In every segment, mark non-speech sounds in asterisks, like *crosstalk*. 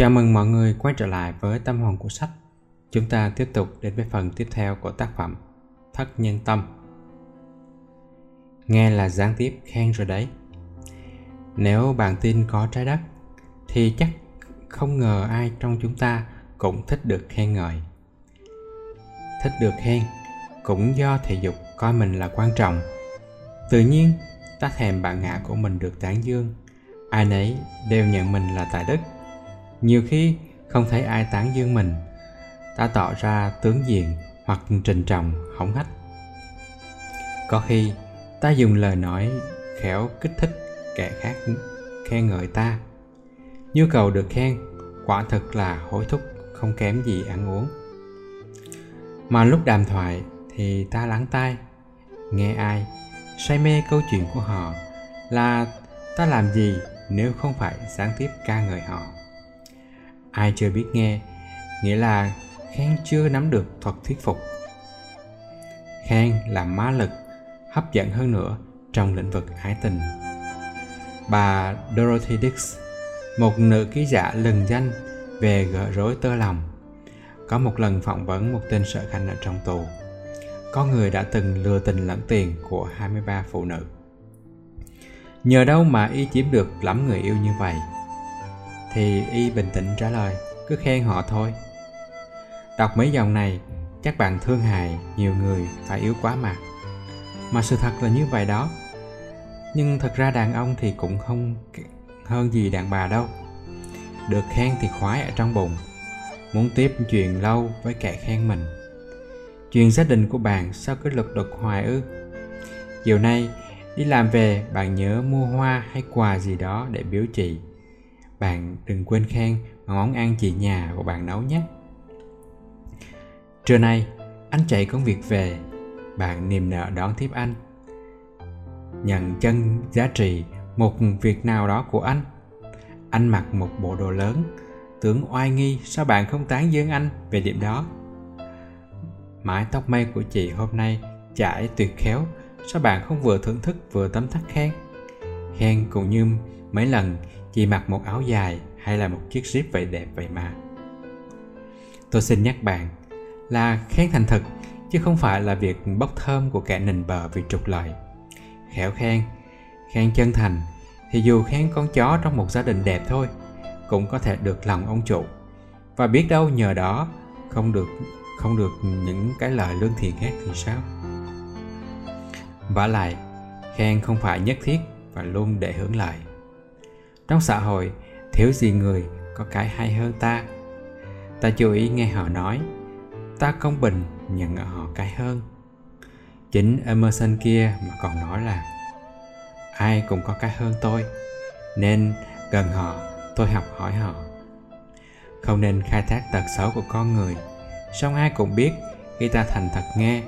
Chào mừng mọi người quay trở lại với tâm hồn của sách. Chúng ta tiếp tục đến với phần tiếp theo của tác phẩm Thất Nhân Tâm. Nghe là gián tiếp khen rồi đấy. Nếu bạn tin có trái đất, thì chắc không ngờ ai trong chúng ta cũng thích được khen ngợi. Thích được khen cũng do thể dục coi mình là quan trọng. Tự nhiên, ta thèm bạn ngã của mình được tán dương. Ai nấy đều nhận mình là tài đức nhiều khi không thấy ai tán dương mình, ta tỏ ra tướng diện hoặc trình trọng, hỏng hách. Có khi ta dùng lời nói khéo kích thích kẻ khác, khen ngợi ta. Nhu cầu được khen, quả thực là hối thúc, không kém gì ăn uống. Mà lúc đàm thoại thì ta lắng tai, nghe ai say mê câu chuyện của họ là ta làm gì nếu không phải sáng tiếp ca ngợi họ? Ai chưa biết nghe, nghĩa là khen chưa nắm được thuật thuyết phục. Khen là má lực, hấp dẫn hơn nữa trong lĩnh vực ái tình. Bà dorothy dix, một nữ ký giả lừng danh về gỡ rối tơ lòng, có một lần phỏng vấn một tên sợ khanh ở trong tù. Có người đã từng lừa tình lẫn tiền của 23 phụ nữ. Nhờ đâu mà y chiếm được lắm người yêu như vậy? Thì y bình tĩnh trả lời, cứ khen họ thôi. Đọc mấy dòng này, chắc bạn thương hại nhiều người phải yếu quá mà. Mà sự thật là như vậy đó. Nhưng thật ra đàn ông thì cũng không hơn gì đàn bà đâu. Được khen thì khoái ở trong bụng, muốn tiếp chuyện lâu với kẻ khen mình. Chuyện gia đình của bạn sao cứ lục đục hoài ư? Chiều nay đi làm về, bạn nhớ mua hoa hay quà gì đó để biếu chị bạn đừng quên khen món ăn chị nhà của bạn nấu nhé. Trưa nay, anh chạy công việc về. Bạn niềm nợ đón tiếp anh. Nhận chân giá trị một việc nào đó của anh. Anh mặc một bộ đồ lớn. Tưởng oai nghi sao bạn không tán dương anh về điểm đó. Mái tóc mây của chị hôm nay chải tuyệt khéo. Sao bạn không vừa thưởng thức vừa tấm tắc khen? Khen cũng như mấy lần chị mặc một áo dài hay là một chiếc zip vậy đẹp vậy mà. Tôi xin nhắc bạn là khen thành thực chứ không phải là việc bốc thơm của kẻ nịnh bờ vì trục lợi. Khéo khen khen chân thành, thì dù khen con chó trong một gia đình đẹp thôi, cũng có thể được lòng ông chủ. Và biết đâu nhờ đó không được không được những cái lời lương thiện khác thì sao? Vả lại, khen không phải nhất thiết và luôn để hưởng lợi trong xã hội, thiếu gì người có cái hay hơn ta? Ta chú ý nghe họ nói, ta công bình nhận ở họ cái hơn. Chính emerson kia mà còn nói là, ai cũng có cái hơn tôi, nên gần họ, tôi học hỏi họ. Không nên khai thác tật xấu của con người. Song ai cũng biết, khi ta thành thật nghe,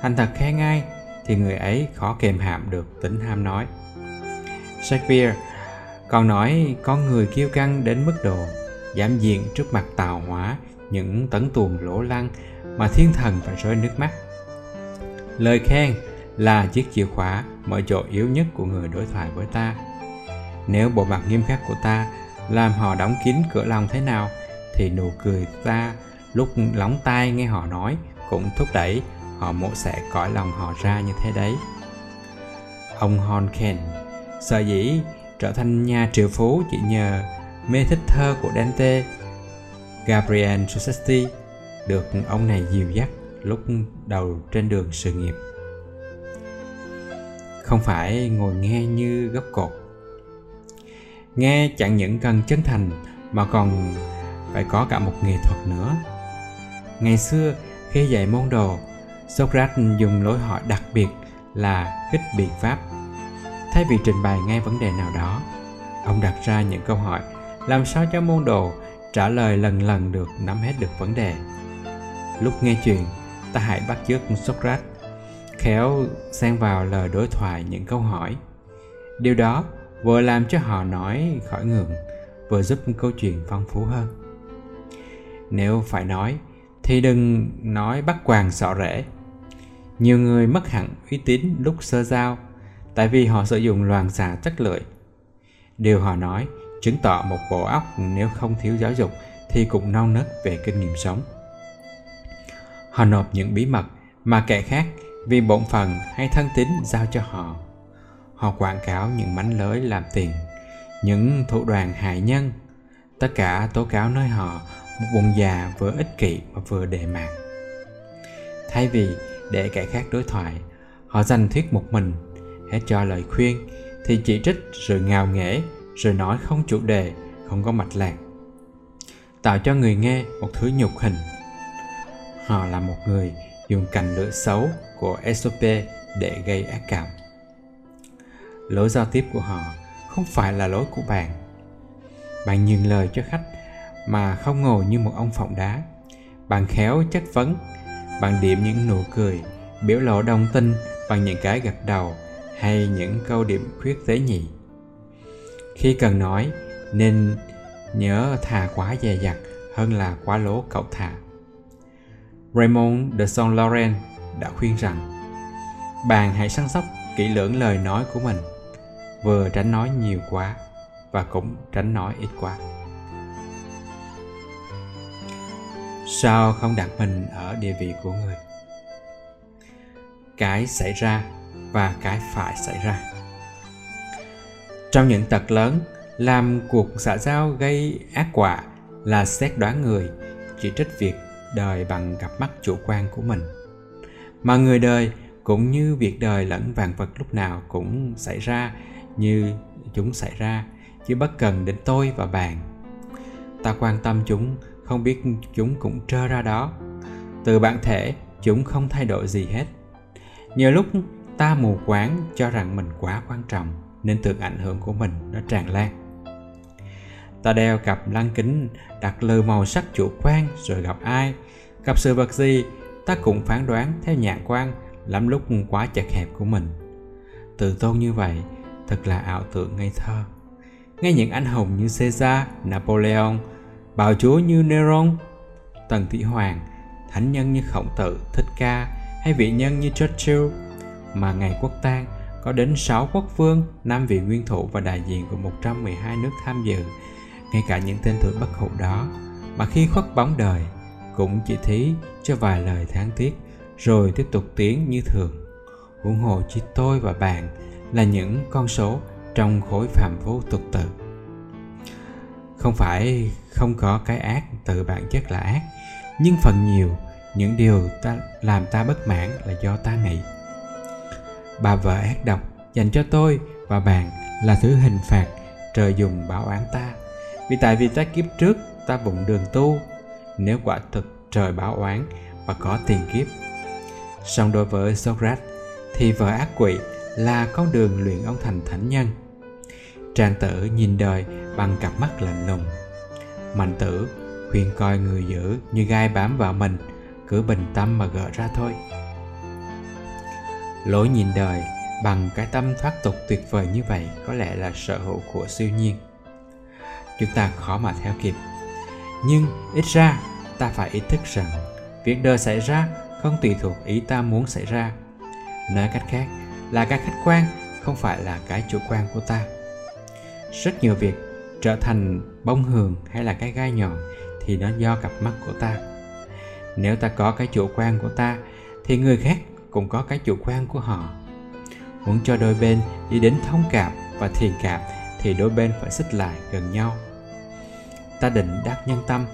thành thật khen ai, thì người ấy khó kềm hãm được tính ham nói. Shakespeare còn nói con người kiêu căng đến mức độ giảm diện trước mặt tào hỏa những tấn tuồng lỗ lăng mà thiên thần phải rơi nước mắt. Lời khen là chiếc chìa khóa mở chỗ yếu nhất của người đối thoại với ta. Nếu bộ mặt nghiêm khắc của ta làm họ đóng kín cửa lòng thế nào thì nụ cười ta lúc lóng tai nghe họ nói cũng thúc đẩy họ mổ xẻ cõi lòng họ ra như thế đấy. Ông Honken sợ dĩ trở thành nhà triệu phú chỉ nhờ mê thích thơ của Dante. Gabriel Rossetti được ông này dìu dắt lúc đầu trên đường sự nghiệp. Không phải ngồi nghe như gốc cột. Nghe chẳng những cần chân thành mà còn phải có cả một nghệ thuật nữa. Ngày xưa khi dạy môn đồ, Socrates dùng lối hỏi đặc biệt là khích biện pháp thay vì trình bày ngay vấn đề nào đó, ông đặt ra những câu hỏi, làm sao cho môn đồ trả lời lần lần được nắm hết được vấn đề. Lúc nghe chuyện, ta hãy bắt chước socrates, khéo xen vào lời đối thoại những câu hỏi. Điều đó vừa làm cho họ nói khỏi ngượng, vừa giúp câu chuyện phong phú hơn. Nếu phải nói, thì đừng nói bắt quàng sọ rễ. Nhiều người mất hẳn uy tín lúc sơ giao tại vì họ sử dụng loàn xà chất lưỡi. Điều họ nói, chứng tỏ một bộ óc nếu không thiếu giáo dục thì cũng non nớt về kinh nghiệm sống. Họ nộp những bí mật mà kẻ khác vì bổn phận hay thân tín giao cho họ. Họ quảng cáo những mánh lới làm tiền, những thủ đoàn hại nhân. Tất cả tố cáo nơi họ một bụng già vừa ích kỷ và vừa đề mạc. Thay vì để kẻ khác đối thoại, họ dành thuyết một mình hết cho lời khuyên, thì chỉ trích rồi ngào nghễ, rồi nói không chủ đề, không có mạch lạc. Tạo cho người nghe một thứ nhục hình. Họ là một người dùng cành lưỡi xấu của sop để gây ác cảm. Lối giao tiếp của họ không phải là lối của bạn. Bạn nhường lời cho khách mà không ngồi như một ông phỏng đá. Bạn khéo chất vấn, bạn điểm những nụ cười, biểu lộ đồng tin bằng những cái gật đầu hay những câu điểm khuyết tế nhị. Khi cần nói, nên nhớ thà quá dè dặt hơn là quá lố cậu thà. Raymond de Saint Laurent đã khuyên rằng, bạn hãy săn sóc kỹ lưỡng lời nói của mình, vừa tránh nói nhiều quá và cũng tránh nói ít quá. Sao không đặt mình ở địa vị của người? Cái xảy ra và cái phải xảy ra. Trong những tật lớn, làm cuộc xã giao gây ác quả là xét đoán người chỉ trích việc đời bằng cặp mắt chủ quan của mình. Mà người đời cũng như việc đời lẫn vạn vật lúc nào cũng xảy ra như chúng xảy ra, chứ bất cần đến tôi và bạn. Ta quan tâm chúng, không biết chúng cũng trơ ra đó. Từ bản thể, chúng không thay đổi gì hết. Nhiều lúc ta mù quáng cho rằng mình quá quan trọng nên tưởng ảnh hưởng của mình nó tràn lan. Ta đeo cặp lăng kính đặt lừ màu sắc chủ quan rồi gặp ai. Gặp sự vật gì ta cũng phán đoán theo nhãn quan lắm lúc quá chật hẹp của mình. Tự tôn như vậy thật là ảo tưởng ngây thơ. Ngay những anh hùng như Caesar, Napoleon, bào chúa như Neron, Tần Thị Hoàng, thánh nhân như Khổng Tử, Thích Ca hay vị nhân như Churchill mà ngày quốc tang có đến 6 quốc vương, 5 vị nguyên thủ và đại diện của 112 nước tham dự, ngay cả những tên tuổi bất hủ đó, mà khi khuất bóng đời cũng chỉ thí cho vài lời tháng tiếc rồi tiếp tục tiến như thường. Huống hồ chỉ tôi và bạn là những con số trong khối phạm vô tục tự. Không phải không có cái ác tự bản chất là ác nhưng phần nhiều những điều ta làm ta bất mãn là do ta nghĩ bà vợ ác độc dành cho tôi và bạn là thứ hình phạt trời dùng bảo án ta. Vì tại vì ta kiếp trước, ta bụng đường tu. Nếu quả thực trời bảo oán và có tiền kiếp. Song đối với Socrates thì vợ ác quỷ là con đường luyện ông thành thánh nhân. Trang tử nhìn đời bằng cặp mắt lạnh lùng. Mạnh tử khuyên coi người giữ như gai bám vào mình, cứ bình tâm mà gỡ ra thôi lối nhìn đời bằng cái tâm thoát tục tuyệt vời như vậy có lẽ là sở hữu của siêu nhiên. Chúng ta khó mà theo kịp. Nhưng ít ra, ta phải ý thức rằng việc đời xảy ra không tùy thuộc ý ta muốn xảy ra. Nói cách khác, là cái khách quan, không phải là cái chủ quan của ta. Rất nhiều việc trở thành bông hường hay là cái gai nhọn thì nó do cặp mắt của ta. Nếu ta có cái chủ quan của ta, thì người khác cũng có cái chủ quan của họ. Muốn cho đôi bên đi đến thông cảm và thiền cảm thì đôi bên phải xích lại gần nhau. Ta định đắc nhân tâm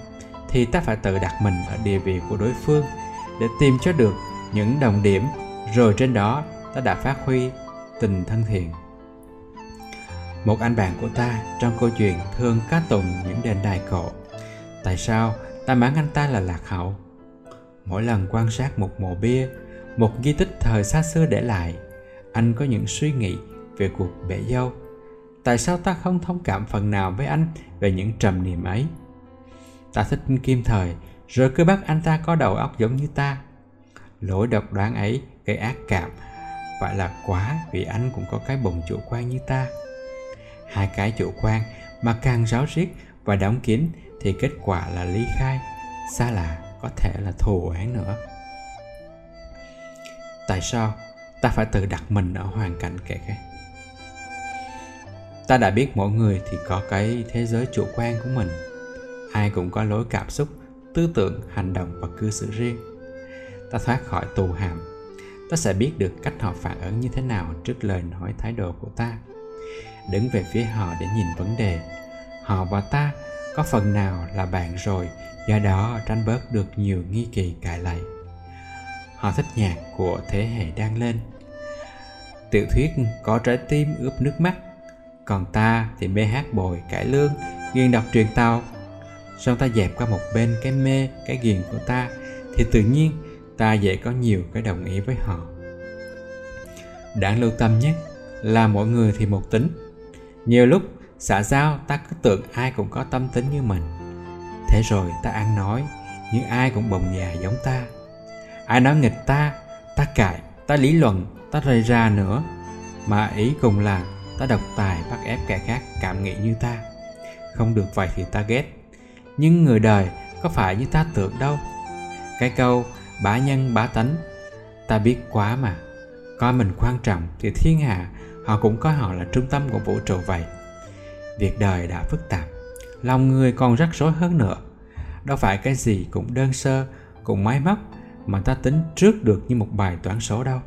thì ta phải tự đặt mình ở địa vị của đối phương để tìm cho được những đồng điểm, rồi trên đó ta đã phát huy tình thân thiện. Một anh bạn của ta trong câu chuyện thường ca tụng những đền đài cổ tại sao ta mắng anh ta là lạc hậu? Mỗi lần quan sát một mộ bia một di tích thời xa xưa để lại. Anh có những suy nghĩ về cuộc bể dâu. Tại sao ta không thông cảm phần nào với anh về những trầm niệm ấy? Ta thích kim thời, rồi cứ bắt anh ta có đầu óc giống như ta. Lỗi độc đoán ấy gây ác cảm. Phải là quá vì anh cũng có cái bụng chủ quan như ta. Hai cái chủ quan mà càng ráo riết và đóng kín thì kết quả là ly khai. Xa lạ, có thể là thù oán nữa tại sao ta phải tự đặt mình ở hoàn cảnh kẻ khác ta đã biết mỗi người thì có cái thế giới chủ quan của mình. Ai cũng có lối cảm xúc, tư tưởng, hành động và cư xử riêng. Ta thoát khỏi tù hàm. Ta sẽ biết được cách họ phản ứng như thế nào trước lời nói thái độ của ta. Đứng về phía họ để nhìn vấn đề. Họ và ta có phần nào là bạn rồi, do đó tranh bớt được nhiều nghi kỳ cãi lại họ thích nhạc của thế hệ đang lên. Tiểu thuyết có trái tim ướp nước mắt, còn ta thì mê hát bồi cải lương nghiêng đọc truyền tàu. Xong ta dẹp qua một bên cái mê, cái ghiền của ta, thì tự nhiên ta dễ có nhiều cái đồng ý với họ. Đáng lưu tâm nhất là mỗi người thì một tính. Nhiều lúc xã giao ta cứ tưởng ai cũng có tâm tính như mình. Thế rồi ta ăn nói, nhưng ai cũng bồng già giống ta ai nói nghịch ta ta cãi, ta lý luận, ta rơi ra nữa. Mà ý cùng là ta độc tài bắt ép kẻ khác cảm nghĩ như ta. Không được vậy thì ta ghét. Nhưng người đời có phải như ta tưởng đâu? Cái câu bá nhân bá tánh, ta biết quá mà. Coi mình quan trọng thì thiên hạ, họ cũng coi họ là trung tâm của vũ trụ vậy. Việc đời đã phức tạp, lòng người còn rắc rối hơn nữa. Đâu phải cái gì cũng đơn sơ, cũng máy móc mà ta tính trước được như một bài toán số đâu.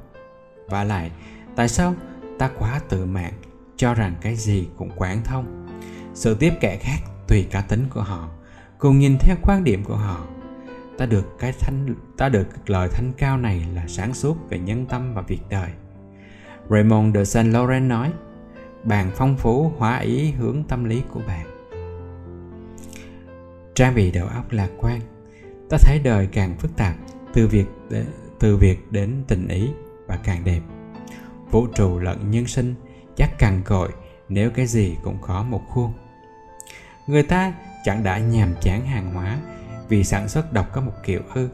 Và lại, tại sao ta quá tự mạn cho rằng cái gì cũng quán thông? Sự tiếp kẻ khác tùy cá tính của họ, cùng nhìn theo quan điểm của họ. Ta được cái thanh, ta được lời thanh cao này là sáng suốt về nhân tâm và việc đời. Raymond de Saint Laurent nói, bạn phong phú, hóa ý, hướng tâm lý của bạn. Trang bị đầu óc lạc quan, ta thấy đời càng phức tạp từ việc ờ, từ việc đến tình ý và càng đẹp. Vũ trụ lẫn nhân sinh chắc càng cội nếu cái gì cũng có một khuôn. Người ta chẳng đã nhàm chán hàng hóa vì sản xuất độc có một kiểu ư.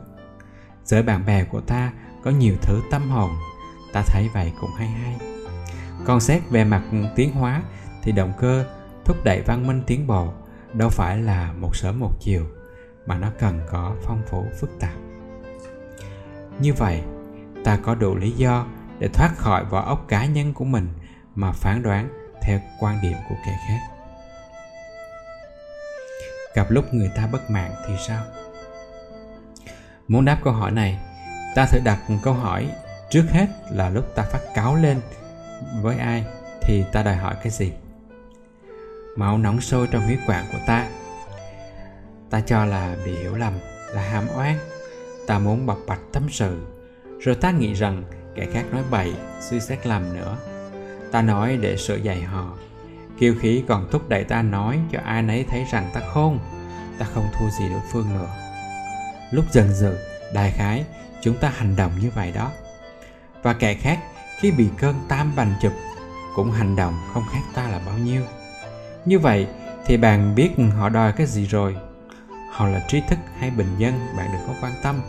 Giới bạn bè của ta có nhiều thứ tâm hồn, ta thấy vậy cũng hay hay. Còn xét về mặt tiến hóa thì động cơ thúc đẩy văn minh tiến bộ đâu phải là một sớm một chiều, mà nó cần có phong phú phức tạp như vậy, ta có đủ lý do để thoát khỏi vỏ ốc cá nhân của mình mà phán đoán theo quan điểm của kẻ khác. Gặp lúc người ta bất mãn thì sao? Muốn đáp câu hỏi này, ta thử đặt câu hỏi trước hết là lúc ta phát cáo lên với ai thì ta đòi hỏi cái gì? Máu nóng sôi trong huyết quản của ta. Ta cho là bị hiểu lầm, là hàm oan ta muốn bộc bạch tâm sự. Rồi ta nghĩ rằng kẻ khác nói bậy, suy xét làm nữa. Ta nói để sửa dạy họ. Kiêu khí còn thúc đẩy ta nói cho ai nấy thấy rằng ta khôn. Ta không thua gì đối phương nữa. Lúc dần dần đại khái, chúng ta hành động như vậy đó. Và kẻ khác, khi bị cơn tam bành chụp, cũng hành động không khác ta là bao nhiêu. Như vậy thì bạn biết họ đòi cái gì rồi? Họ là trí thức hay bình dân, bạn đừng có quan tâm.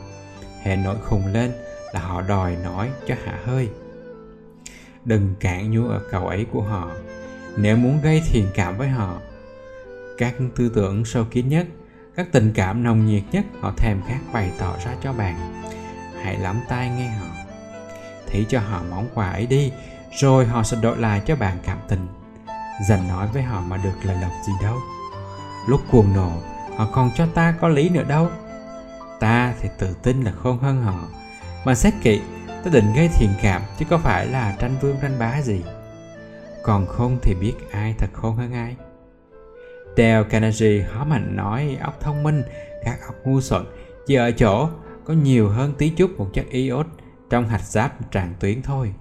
Hệ nổi khùng lên là họ đòi nói cho hạ hơi. Đừng cạn nhu ở cầu ấy của họ. Nếu muốn gây thiện cảm với họ, các tư tưởng sâu kín nhất, các tình cảm nồng nhiệt nhất, họ thèm khát bày tỏ ra cho bạn. Hãy lắm tai nghe họ. Thí cho họ món quà ấy đi, rồi họ sẽ đổi lại cho bạn cảm tình. Dành nói với họ mà được lời lộc gì đâu. Lúc cuồng nộ họ còn cho ta có lý nữa đâu. Ta thì tự tin là khôn hơn họ. Mà xét kỹ, ta định gây thiện cảm chứ có phải là tranh vương tranh bá gì. Còn khôn thì biết ai thật khôn hơn ai. Dale Carnegie hó mạnh nói óc thông minh, các óc ngu xuẩn. Chỉ ở chỗ có nhiều hơn tí chút một chất iốt trong hạch giáp tràn tuyến thôi.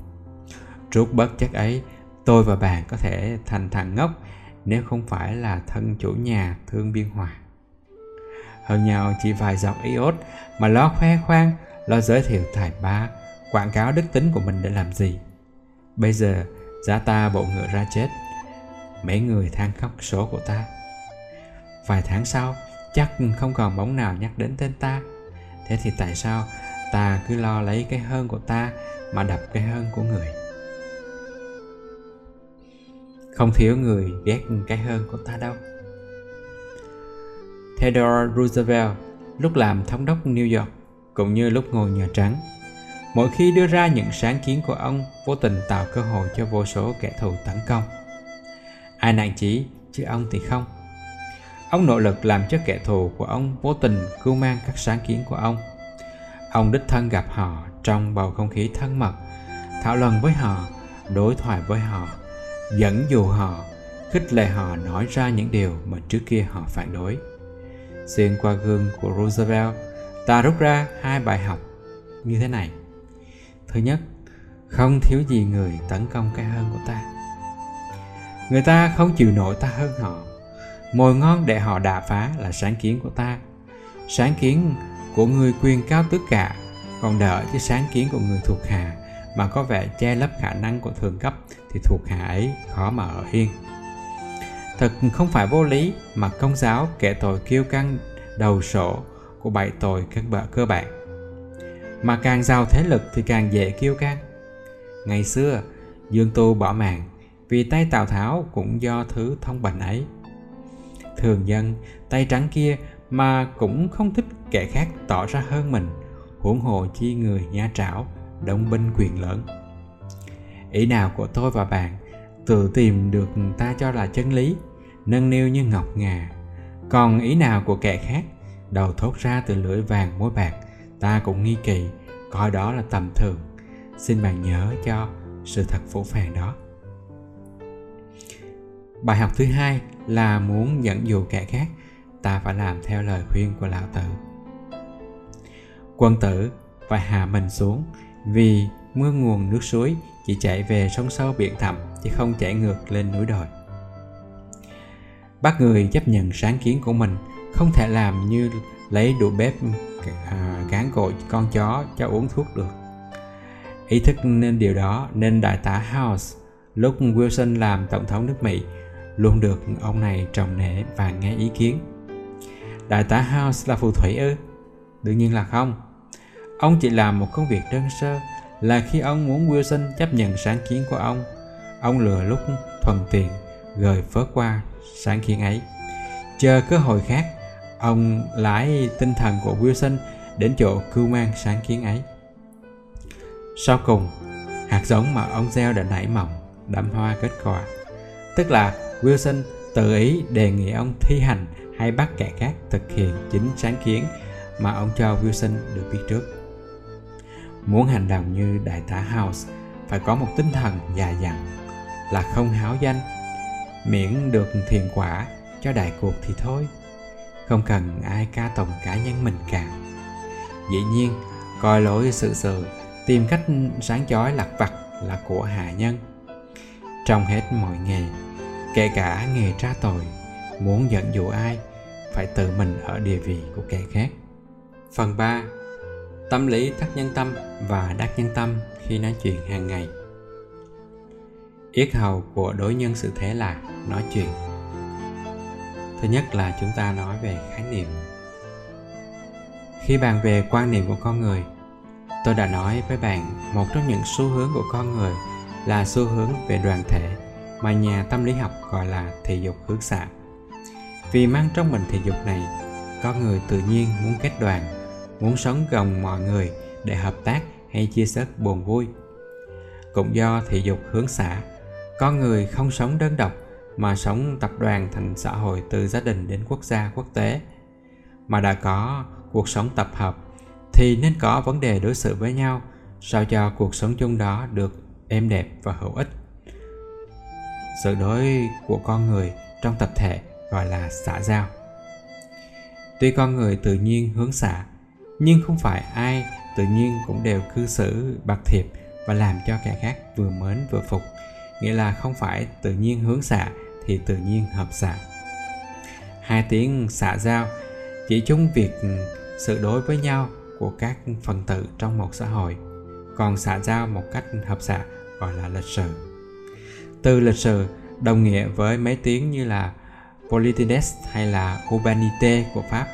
Trút bớt chất ấy, tôi và bạn có thể thành thằng ngốc nếu không phải là thân chủ nhà thương biên hòa hơn nhau chỉ vài dòng iốt mà lo khoe khoang, lo giới thiệu tài ba, quảng cáo đức tính của mình để làm gì. Bây giờ, giá ta bộ ngựa ra chết. Mấy người than khóc số của ta. Vài tháng sau, chắc không còn bóng nào nhắc đến tên ta. Thế thì tại sao ta cứ lo lấy cái hơn của ta mà đập cái hơn của người? Không thiếu người ghét cái hơn của ta đâu. Theodore Roosevelt, lúc làm thống đốc New York, cũng như lúc ngồi Nhà Trắng. Mỗi khi đưa ra những sáng kiến của ông, vô tình tạo cơ hội cho vô số kẻ thù tấn công. Ai nản chí, chứ ông thì không. Ông nỗ lực làm cho kẻ thù của ông vô tình cưu mang các sáng kiến của ông. Ông đích thân gặp họ trong bầu không khí thân mật, thảo luận với họ, đối thoại với họ, dẫn dụ họ, khích lệ họ nói ra những điều mà trước kia họ phản đối xuyên qua gương của roosevelt, ta rút ra hai bài học như thế này. Thứ nhất, không thiếu gì người tấn công cái hơn của ta. Người ta không chịu nổi ta hơn họ. Mồi ngon để họ đả phá là sáng kiến của ta. Sáng kiến của người quyền cao tước cả, còn đỡ chứ sáng kiến của người thuộc hạ mà có vẻ che lấp khả năng của thường cấp thì thuộc hạ ấy khó mà ở yên thật không phải vô lý mà công giáo kẻ tội kiêu căng đầu sổ của bảy tội các bợ cơ bản. Mà càng giàu thế lực thì càng dễ kiêu căng. Ngày xưa, dương tu bỏ mạng vì tay tào tháo cũng do thứ thông bệnh ấy. Thường dân, tay trắng kia mà cũng không thích kẻ khác tỏ ra hơn mình, huống hồ chi người nha trảo, đông binh quyền lớn. Ý nào của tôi và bạn tự tìm được ta cho là chân lý? Nâng niu như ngọc ngà. Còn ý nào của kẻ khác? Đầu thốt ra từ lưỡi vàng mối bạc, ta cũng nghi kỳ coi đó là tầm thường. Xin bạn nhớ cho sự thật phũ phàng đó. Bài học thứ hai là muốn dẫn dụ kẻ khác, ta phải làm theo lời khuyên của lão tử. Quân tử phải hạ mình xuống, vì mưa nguồn nước suối chỉ chảy về sông sâu biển thẳm, chứ không chảy ngược lên núi đồi bắt người chấp nhận sáng kiến của mình không thể làm như lấy đũa bếp à, gán cội con chó cho uống thuốc được. Ý thức nên điều đó nên đại tá House lúc Wilson làm tổng thống nước Mỹ luôn được ông này trọng nể và nghe ý kiến. Đại tá House là phù thủy ư? Đương nhiên là không. Ông chỉ làm một công việc đơn sơ là khi ông muốn Wilson chấp nhận sáng kiến của ông ông lừa lúc thuận tiện gời phớt qua sáng kiến ấy. Chờ cơ hội khác, ông lái tinh thần của Wilson đến chỗ cưu mang sáng kiến ấy. Sau cùng, hạt giống mà ông gieo đã nảy mầm đâm hoa kết quả. Tức là Wilson tự ý đề nghị ông thi hành hay bắt kẻ khác thực hiện chính sáng kiến mà ông cho Wilson được biết trước. Muốn hành động như đại tá House, phải có một tinh thần già dặn, là không háo danh miễn được thiền quả cho đại cuộc thì thôi. Không cần ai ca tụng cá nhân mình cả. Dĩ nhiên, coi lỗi sự sự, tìm cách sáng chói lặt vặt là của hạ nhân. Trong hết mọi nghề, kể cả nghề tra tội muốn dẫn dụ ai, phải tự mình ở địa vị của kẻ khác. Phần 3 tâm lý tác nhân tâm và đắc nhân tâm khi nói chuyện hàng ngày yết hầu của đối nhân sự thế là nói chuyện. Thứ nhất là chúng ta nói về khái niệm. Khi bàn về quan niệm của con người, tôi đã nói với bạn một trong những xu hướng của con người là xu hướng về đoàn thể mà nhà tâm lý học gọi là thể dục hướng xạ. Vì mang trong mình thể dục này, con người tự nhiên muốn kết đoàn, muốn sống gồng mọi người để hợp tác hay chia sẻ buồn vui. Cũng do thể dục hướng xạ con người không sống đơn độc, mà sống tập đoàn thành xã hội từ gia đình đến quốc gia, quốc tế. Mà đã có cuộc sống tập hợp, thì nên có vấn đề đối xử với nhau, sao cho cuộc sống chung đó được êm đẹp và hữu ích. Sự đối của con người trong tập thể gọi là xã giao. Tuy con người tự nhiên hướng xã, nhưng không phải ai tự nhiên cũng đều cư xử bạc thiệp và làm cho kẻ khác vừa mến vừa phục nghĩa là không phải tự nhiên hướng xạ thì tự nhiên hợp xạ. Hai tiếng xạ giao chỉ chung việc sự đối với nhau của các phần tử trong một xã hội còn xạ giao một cách hợp xạ gọi là lịch sử. Từ lịch sử đồng nghĩa với mấy tiếng như là Politines hay là Urbanité của Pháp.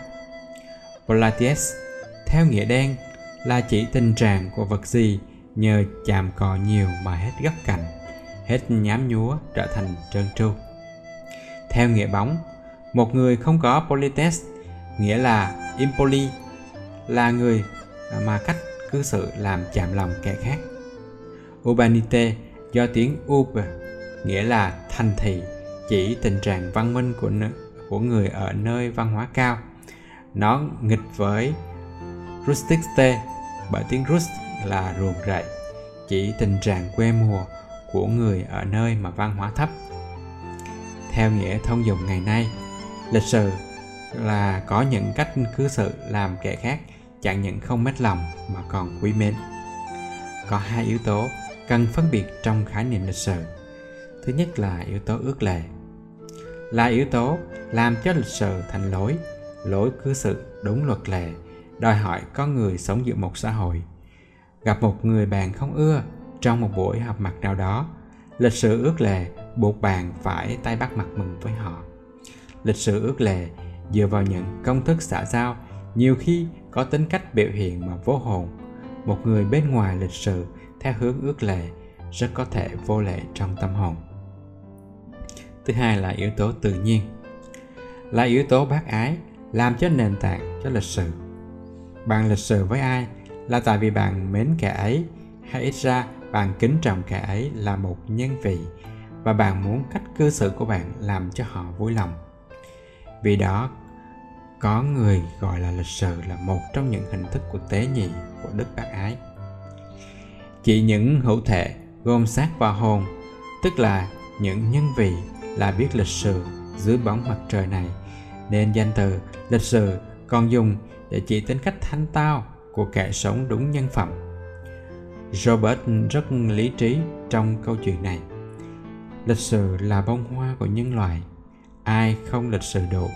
Politesse theo nghĩa đen là chỉ tình trạng của vật gì nhờ chạm cọ nhiều mà hết gấp cạnh, hết nhám nhúa trở thành trơn tru. Theo nghĩa bóng, một người không có polites nghĩa là impoli là người mà cách cư xử làm chạm lòng kẻ khác. urbanite do tiếng ub nghĩa là thành thị chỉ tình trạng văn minh của của người ở nơi văn hóa cao nó nghịch với rusticite bởi tiếng rust là ruộng rậy chỉ tình trạng quê mùa của người ở nơi mà văn hóa thấp. Theo nghĩa thông dụng ngày nay, lịch sự là có những cách cư xử làm kẻ khác chẳng những không mất lòng mà còn quý mến. Có hai yếu tố cần phân biệt trong khái niệm lịch sử thứ nhất là yếu tố ước lệ. Là yếu tố làm cho lịch sử thành lối lối cư xử đúng luật lệ, đòi hỏi có người sống giữa một xã hội. Gặp một người bạn không ưa trong một buổi họp mặt nào đó, lịch sử ước lệ buộc bạn phải tay bắt mặt mừng với họ. Lịch sử ước lệ dựa vào những công thức xã giao nhiều khi có tính cách biểu hiện mà vô hồn. Một người bên ngoài lịch sử theo hướng ước lệ rất có thể vô lệ trong tâm hồn. Thứ hai là yếu tố tự nhiên. Là yếu tố bác ái, làm cho nền tảng cho lịch sử bạn lịch sử với ai là tại vì bạn mến kẻ ấy hay ít ra bạn kính trọng kẻ ấy là một nhân vị, và bạn muốn cách cư xử của bạn làm cho họ vui lòng. Vì đó, có người gọi là lịch sử là một trong những hình thức của tế nhị của đức bác ái. Chỉ những hữu thể gồm xác và hồn, tức là những nhân vị là biết lịch sử dưới bóng mặt trời này, nên danh từ lịch sử còn dùng để chỉ tính cách thanh tao của kẻ sống đúng nhân phẩm robert rất lý trí trong câu chuyện này. Lịch sử là bông hoa của nhân loại. Ai không lịch sử độ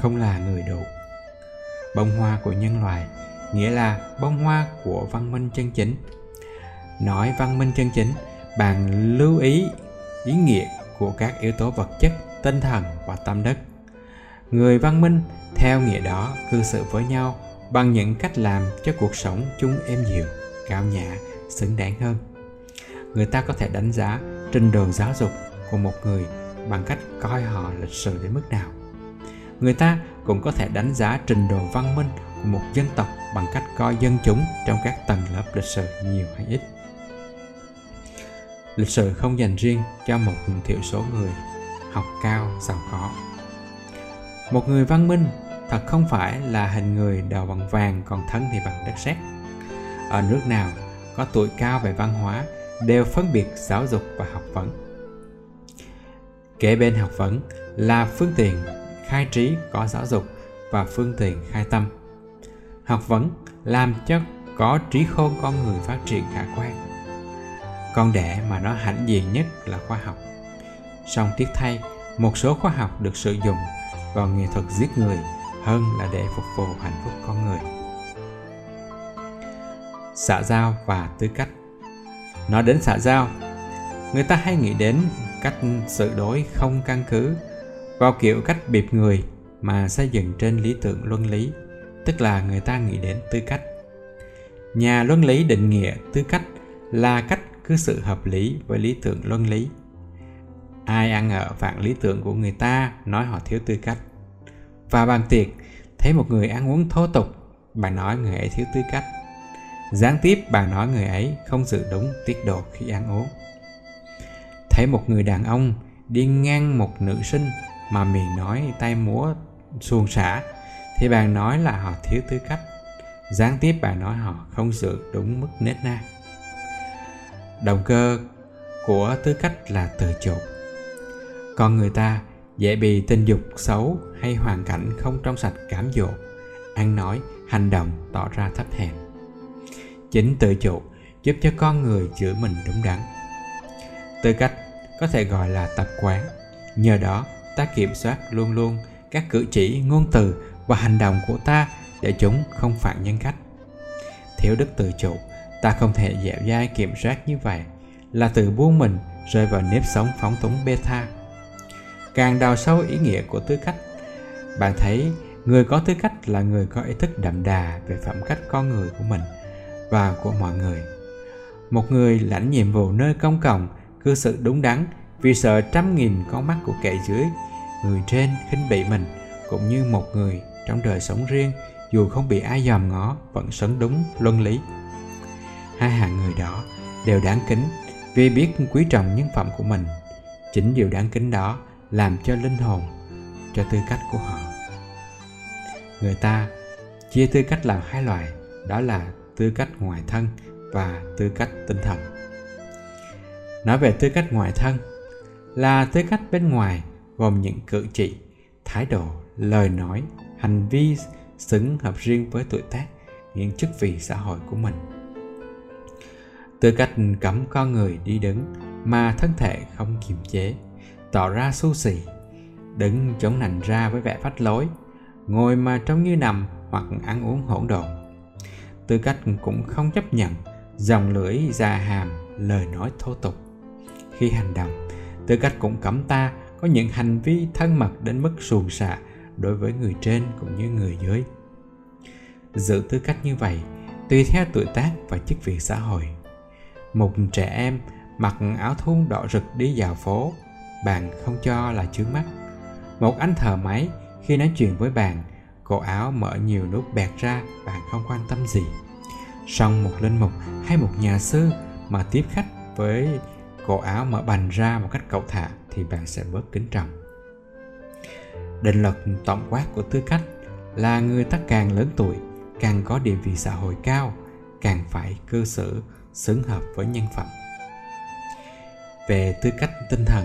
không là người độ bông hoa của nhân loại nghĩa là bông hoa của văn minh chân chính. Nói văn minh chân chính, bạn lưu ý ý nghĩa của các yếu tố vật chất, tinh thần và tâm đức. Người văn minh theo nghĩa đó cư xử với nhau bằng những cách làm cho cuộc sống chung êm dịu cao nhã, xứng đáng hơn. Người ta có thể đánh giá trình độ giáo dục của một người bằng cách coi họ lịch sử đến mức nào. Người ta cũng có thể đánh giá trình độ văn minh của một dân tộc bằng cách coi dân chúng trong các tầng lớp lịch sử nhiều hay ít. Lịch sử không dành riêng cho một thiểu số người học cao, giàu có. Một người văn minh thật không phải là hình người đầu bằng vàng còn thân thì bằng đất sét ở nước nào có tuổi cao về văn hóa đều phân biệt giáo dục và học vấn. Kế bên học vấn là phương tiện khai trí có giáo dục và phương tiện khai tâm. Học vấn làm cho có trí khôn con người phát triển khả quan. Con đẻ mà nó hãnh diện nhất là khoa học. Song tiếc thay, một số khoa học được sử dụng vào nghệ thuật giết người hơn là để phục vụ hạnh phúc con người xã giao và tư cách. Nói đến xã giao người ta hay nghĩ đến cách xử đối không căn cứ vào kiểu cách bịp người mà xây dựng trên lý tưởng luân lý, tức là người ta nghĩ đến tư cách. Nhà luân lý định nghĩa tư cách là cách cư xử hợp lý với lý tưởng luân lý. Ai ăn ở vạn lý tưởng của người ta nói họ thiếu tư cách. Và bàn tiệc, thấy một người ăn uống thô tục, bạn nói người ấy thiếu tư cách gián tiếp bà nói người ấy không giữ đúng tiết độ khi ăn uống. Thấy một người đàn ông đi ngang một nữ sinh mà miệng nói tay múa xuồng xả thì bạn nói là họ thiếu tư cách. Gián tiếp bà nói họ không giữ đúng mức nết na. Động cơ của tư cách là từ chột con người ta dễ bị tình dục xấu hay hoàn cảnh không trong sạch cảm dỗ ăn nói, hành động tỏ ra thấp hèn chính tự chủ, giúp cho con người giữ mình đúng đắn. Tư cách có thể gọi là tập quán, nhờ đó ta kiểm soát luôn luôn các cử chỉ, ngôn từ và hành động của ta để chúng không phản nhân cách. Thiếu đức tự chủ, ta không thể dẻo dai kiểm soát như vậy, là tự buông mình rơi vào nếp sống phóng túng beta càng đào sâu ý nghĩa của tư cách, bạn thấy người có tư cách là người có ý thức đậm đà về phẩm cách con người của mình và của mọi người. Một người lãnh nhiệm vụ nơi công cộng cư xử đúng đắn vì sợ trăm nghìn con mắt của kẻ dưới, người trên khinh bị mình, cũng như một người trong đời sống riêng, dù không bị ai dòm ngó, vẫn sống đúng luân lý. Hai hạng người đó đều đáng kính vì biết quý trọng nhân phẩm của mình. Chính điều đáng kính đó làm cho linh hồn, cho tư cách của họ. Người ta chia tư cách làm hai loại, đó là tư cách ngoại thân và tư cách tinh thần. Nói về tư cách ngoại thân, là tư cách bên ngoài gồm những cử chỉ, thái độ, lời nói, hành vi xứng hợp riêng với tuổi tác, những chức vị xã hội của mình. Tư cách cấm con người đi đứng mà thân thể không kiềm chế, tỏ ra xu xì, đứng chống nạnh ra với vẻ phách lối, ngồi mà trông như nằm hoặc ăn uống hỗn độn tư cách cũng không chấp nhận dòng lưỡi già hàm, lời nói thô tục. Khi hành động, tư cách cũng cấm ta, có những hành vi thân mật đến mức xuồng xạ đối với người trên cũng như người dưới. Giữ tư cách như vậy, tùy theo tuổi tác và chức việc xã hội. Một trẻ em mặc áo thun đỏ rực đi dạo phố, bạn không cho là chướng mắt. Một anh thợ máy khi nói chuyện với bạn cổ áo mở nhiều nút bẹt ra, bạn không quan tâm gì. Song một linh mục hay một nhà sư mà tiếp khách với cổ áo mở bành ra một cách cậu thả thì bạn sẽ bớt kính trọng. Định luật tổng quát của tư cách là người ta càng lớn tuổi, càng có địa vị xã hội cao, càng phải cư xử xứng hợp với nhân phẩm. Về tư cách tinh thần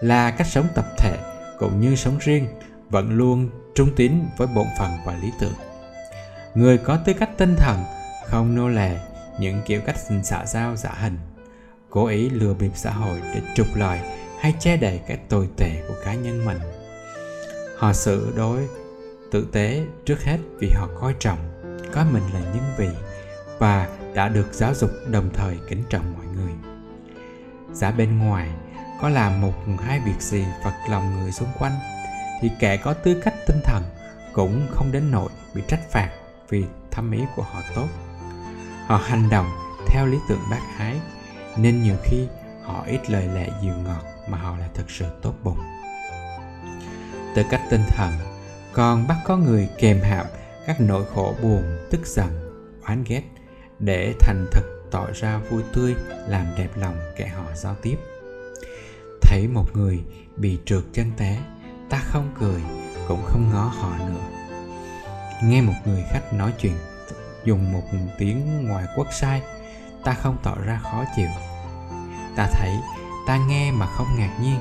là cách sống tập thể cũng như sống riêng vẫn luôn trung tín với bổn phận và lý tưởng. Người có tư cách tinh thần, không nô lệ, những kiểu cách xã giao giả hình, cố ý lừa bịp xã hội để trục lợi hay che đậy cái tồi tệ của cá nhân mình. Họ xử đối tử tế trước hết vì họ coi trọng coi mình là nhân vị và đã được giáo dục đồng thời kính trọng mọi người. Giả bên ngoài, có làm một hai việc gì phật lòng người xung quanh? Thì kẻ có tư cách tinh thần cũng không đến nỗi bị trách phạt vì thâm ý của họ tốt. Họ hành động theo lý tưởng bác ái, nên nhiều khi họ ít lời lẽ dịu ngọt mà họ lại thật sự tốt bụng. Tư cách tinh thần, còn bắt có người kèm hãm các nỗi khổ buồn, tức giận, oán ghét để thành thực tỏ ra vui tươi, làm đẹp lòng kẻ họ giao tiếp. Thấy một người bị trượt chân té ta không cười, cũng không ngó họ nữa. Nghe một người khách nói chuyện, dùng một tiếng ngoài quốc sai, ta không tỏ ra khó chịu. Ta thấy, ta nghe mà không ngạc nhiên.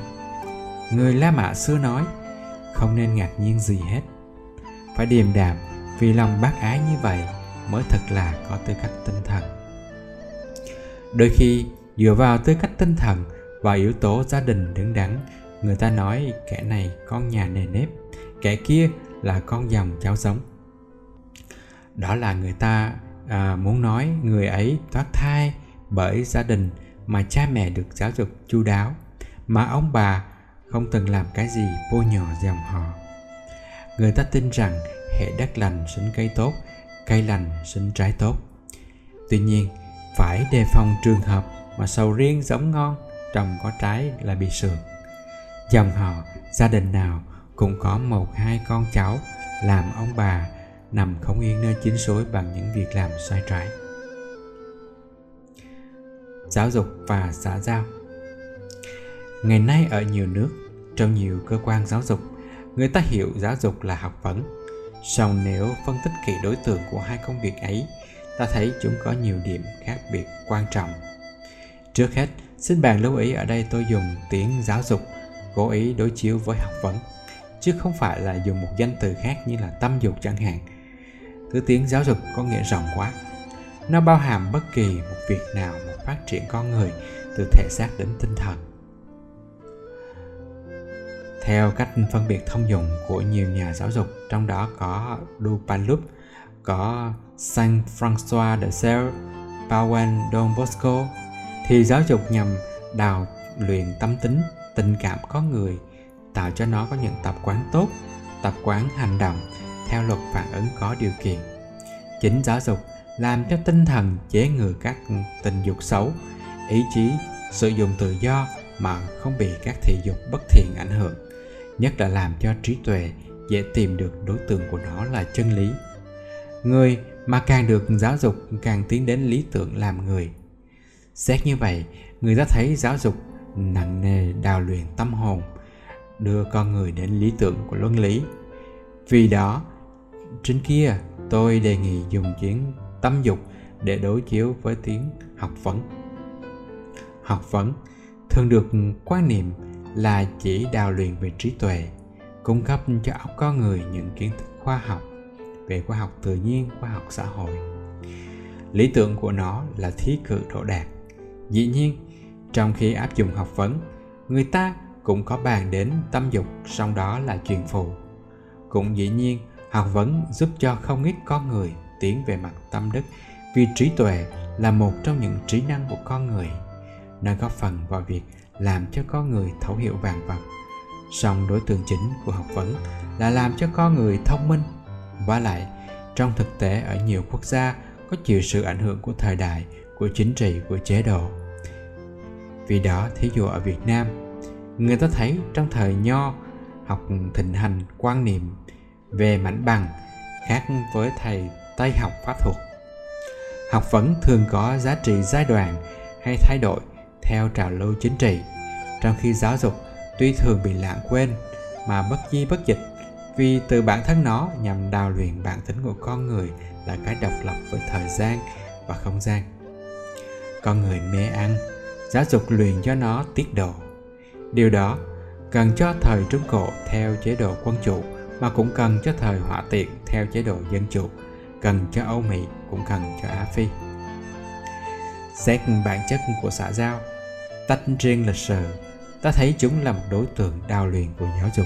Người la mã xưa nói, không nên ngạc nhiên gì hết. Phải điềm đạm, vì lòng bác ái như vậy mới thật là có tư cách tinh thần. Đôi khi, dựa vào tư cách tinh thần và yếu tố gia đình đứng đắn người ta nói kẻ này con nhà nề nếp kẻ kia là con dòng cháu giống đó là người ta à, muốn nói người ấy thoát thai bởi gia đình mà cha mẹ được giáo dục chu đáo mà ông bà không từng làm cái gì bôi nhọ dòng họ. Người ta tin rằng hệ đất lành sinh cây tốt cây lành sinh trái tốt. Tuy nhiên phải đề phòng trường hợp mà sầu riêng giống ngon trồng có trái là bị sườn dòng họ, gia đình nào cũng có một hai con cháu làm ông bà nằm không yên nơi chính suối bằng những việc làm sai trái. Giáo dục và xã giao. Ngày nay ở nhiều nước, trong nhiều cơ quan giáo dục, người ta hiểu giáo dục là học vấn. Song nếu phân tích kỹ đối tượng của hai công việc ấy, ta thấy chúng có nhiều điểm khác biệt quan trọng. Trước hết, xin bạn lưu ý ở đây tôi dùng tiếng giáo dục cố ý đối chiếu với học vấn chứ không phải là dùng một danh từ khác như là tâm dục chẳng hạn. Thứ tiếng giáo dục có nghĩa rộng quá. Nó bao hàm bất kỳ một việc nào một phát triển con người từ thể xác đến tinh thần. Theo cách phân biệt thông dụng của nhiều nhà giáo dục trong đó có Dupalup, có Saint François de Sales, Pauen Don Bosco thì giáo dục nhằm đào luyện tâm tính, tình cảm có người, tạo cho nó có những tập quán tốt, tập quán hành động theo luật phản ứng có điều kiện. Chính giáo dục làm cho tinh thần chế ngự các tình dục xấu, ý chí sử dụng tự do mà không bị các thị dục bất thiện ảnh hưởng, nhất là làm cho trí tuệ dễ tìm được đối tượng của nó là chân lý. Người mà càng được giáo dục càng tiến đến lý tưởng làm người. Xét như vậy, người ta thấy giáo dục nặng nề đào luyện tâm hồn, đưa con người đến lý tưởng của luân lý. Vì đó, trên kia, tôi đề nghị dùng chuyến tâm dục để đối chiếu với tiếng học vấn. Học vấn thường được quan niệm là chỉ đào luyện về trí tuệ, cung cấp cho óc con người những kiến thức khoa học, về khoa học tự nhiên, khoa học xã hội. Lý tưởng của nó là thí cử đỗ đạt. Dĩ nhiên trong khi áp dụng học vấn, người ta cũng có bàn đến tâm dục, song đó là chuyện phụ cũng dĩ nhiên, học vấn giúp cho không ít con người tiến về mặt tâm đức, vì trí tuệ là một trong những trí năng của con người. Nó góp phần vào việc làm cho con người thấu hiểu vạn vật. Song đối tượng chính của học vấn là làm cho con người thông minh. Và lại, trong thực tế ở nhiều quốc gia có chịu sự ảnh hưởng của thời đại, của chính trị, của chế độ vì đó, thí dụ ở việt nam, người ta thấy trong thời nho học thịnh hành quan niệm về mảnh bằng khác với thầy tây học pháp thuật học vấn thường có giá trị giai đoạn hay thay đổi theo trào lưu chính trị, trong khi giáo dục tuy thường bị lãng quên mà bất di bất dịch, vì từ bản thân nó nhằm đào luyện bản tính của con người là cái độc lập với thời gian và không gian. Con người mê ăn giáo dục luyện cho nó tiết độ. Điều đó cần cho thời trung cổ theo chế độ quân chủ, mà cũng cần cho thời hỏa tiện theo chế độ dân chủ, cần cho âu mỹ, cũng cần cho á phi. Xét bản chất của xã giao, tách riêng lịch sử, ta thấy chúng là một đối tượng đào luyện của giáo dục.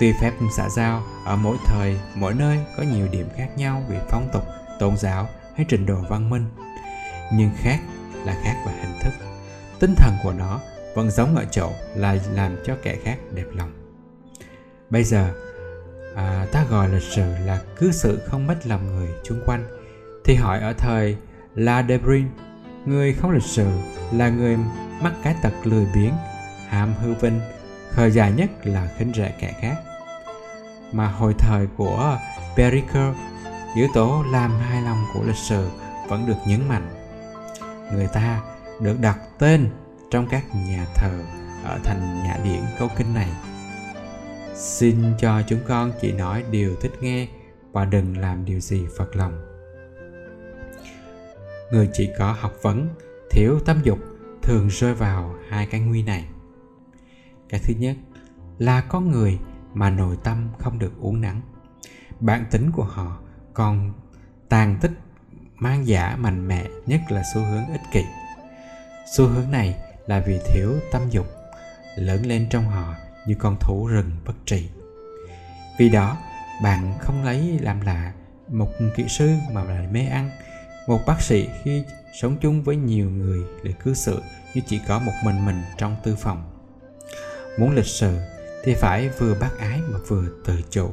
Tuy phép xã giao, ở mỗi thời, mỗi nơi có nhiều điểm khác nhau về phong tục, tôn giáo hay trình độ văn minh, nhưng khác là khác về hình thức. Tinh thần của nó vẫn giống ở chỗ là làm cho kẻ khác đẹp lòng. Bây giờ à, ta gọi lịch sử là cư xử không mất lòng người chung quanh. Thì hỏi ở thời La Debrin người không lịch sử là người mắc cái tật lười biếng ham hư vinh khờ dài nhất là khinh rẻ kẻ khác. Mà hồi thời của Pericle yếu tố làm hài lòng của lịch sử vẫn được nhấn mạnh người ta được đặt tên trong các nhà thờ ở thành nhà điển câu kinh này. Xin cho chúng con chỉ nói điều thích nghe và đừng làm điều gì phật lòng. Người chỉ có học vấn, thiếu tâm dục thường rơi vào hai cái nguy này. Cái thứ nhất là con người mà nội tâm không được uống nắng. Bản tính của họ còn tàn tích mang giả mạnh mẽ nhất là xu hướng ích kỷ. Xu hướng này là vì thiếu tâm dục, lớn lên trong họ như con thú rừng bất trị. Vì đó, bạn không lấy làm lạ một kỹ sư mà lại mê ăn, một bác sĩ khi sống chung với nhiều người để cư xử như chỉ có một mình mình trong tư phòng. Muốn lịch sự thì phải vừa bác ái mà vừa tự chủ.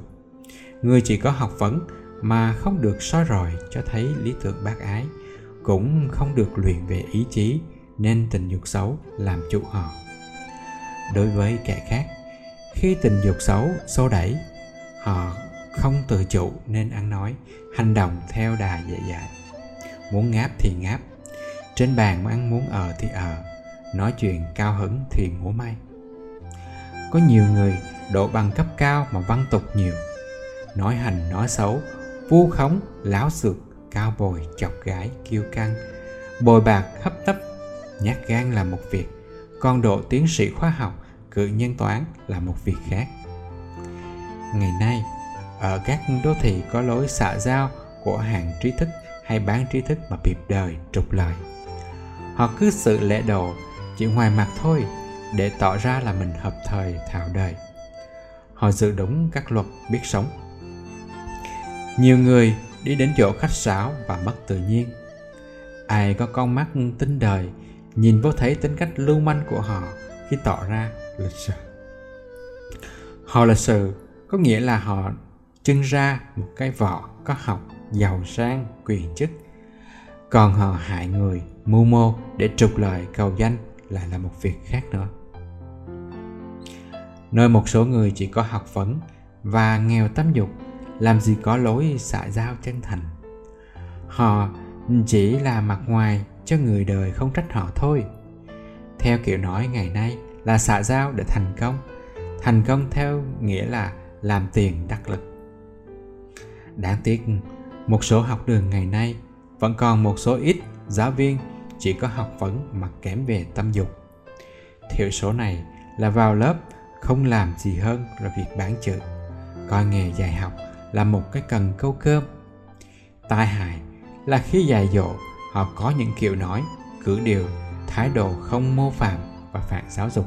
Người chỉ có học vấn mà không được soi rọi cho thấy lý tưởng bác ái, cũng không được luyện về ý chí nên tình dục xấu làm chủ họ. Đối với kẻ khác, khi tình dục xấu xô đẩy, họ không tự chủ nên ăn nói, hành động theo đà dễ dãi muốn ngáp thì ngáp, trên bàn ăn muốn ở thì ở, nói chuyện cao hứng thì múa may. Có nhiều người độ bằng cấp cao mà văn tục nhiều, nói hành nói xấu vu khống láo xược cao bồi, chọc gái kiêu căng. Bồi bạc, hấp tấp, nhát gan là một việc. Con độ tiến sĩ khoa học, cự nhân toán là một việc khác. Ngày nay, ở các đô thị có lối xạ giao của hàng trí thức hay bán trí thức mà bịp đời trục lợi. Họ cứ sự lễ độ, chỉ ngoài mặt thôi, để tỏ ra là mình hợp thời thạo đời. Họ giữ đúng các luật biết sống nhiều người đi đến chỗ khách sáo và mất tự nhiên. Ai có con mắt tinh đời, nhìn vô thấy tính cách lưu manh của họ khi tỏ ra lịch sự. Họ lịch sự có nghĩa là họ trưng ra một cái vỏ có học giàu sang, quyền chức. Còn họ hại người, mưu mô để trục lợi, cầu danh lại là một việc khác nữa. Nơi một số người chỉ có học vấn và nghèo tâm dục làm gì có lối xạ giao chân thành. Họ chỉ là mặt ngoài cho người đời không trách họ thôi. Theo kiểu nói ngày nay là xả giao để thành công. Thành công theo nghĩa là làm tiền đắc lực. Đáng tiếc, một số học đường ngày nay vẫn còn một số ít giáo viên chỉ có học vấn mà kém về tâm dục. Thiểu số này là vào lớp không làm gì hơn là việc bán chữ, coi nghề dạy học là một cái cần câu cơm. Tai hại là khi dạy dỗ, họ có những kiểu nói cử điều thái độ không mô phạm và phản giáo dục.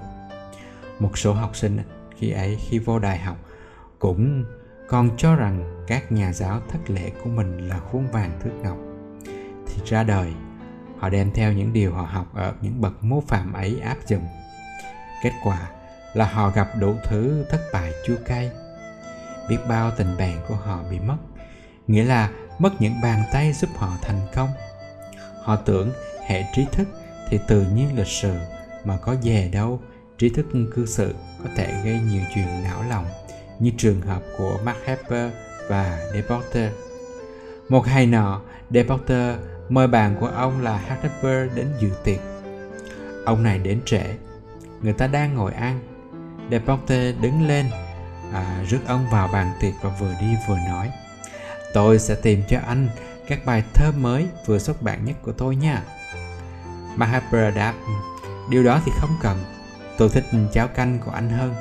Một số học sinh khi ấy khi vô đại học cũng còn cho rằng các nhà giáo thất lễ của mình là khuôn vàng thước ngọc. Thì ra đời, họ đem theo những điều họ học ở những bậc mô phạm ấy áp dụng. Kết quả là họ gặp đủ thứ thất bại chua cay biết bao tình bạn của họ bị mất nghĩa là mất những bàn tay giúp họ thành công họ tưởng hệ trí thức thì tự nhiên lịch sự mà có về đâu trí thức cư xử có thể gây nhiều chuyện não lòng như trường hợp của Mark Harper và Deporter. Một ngày nọ, Deporter mời bạn của ông là Harper đến dự tiệc. Ông này đến trễ, người ta đang ngồi ăn. Deporter đứng lên, à, rước ông vào bàn tiệc và vừa đi vừa nói Tôi sẽ tìm cho anh các bài thơ mới vừa xuất bản nhất của tôi nha. Mahabra đáp, điều đó thì không cần, tôi thích cháo canh của anh hơn.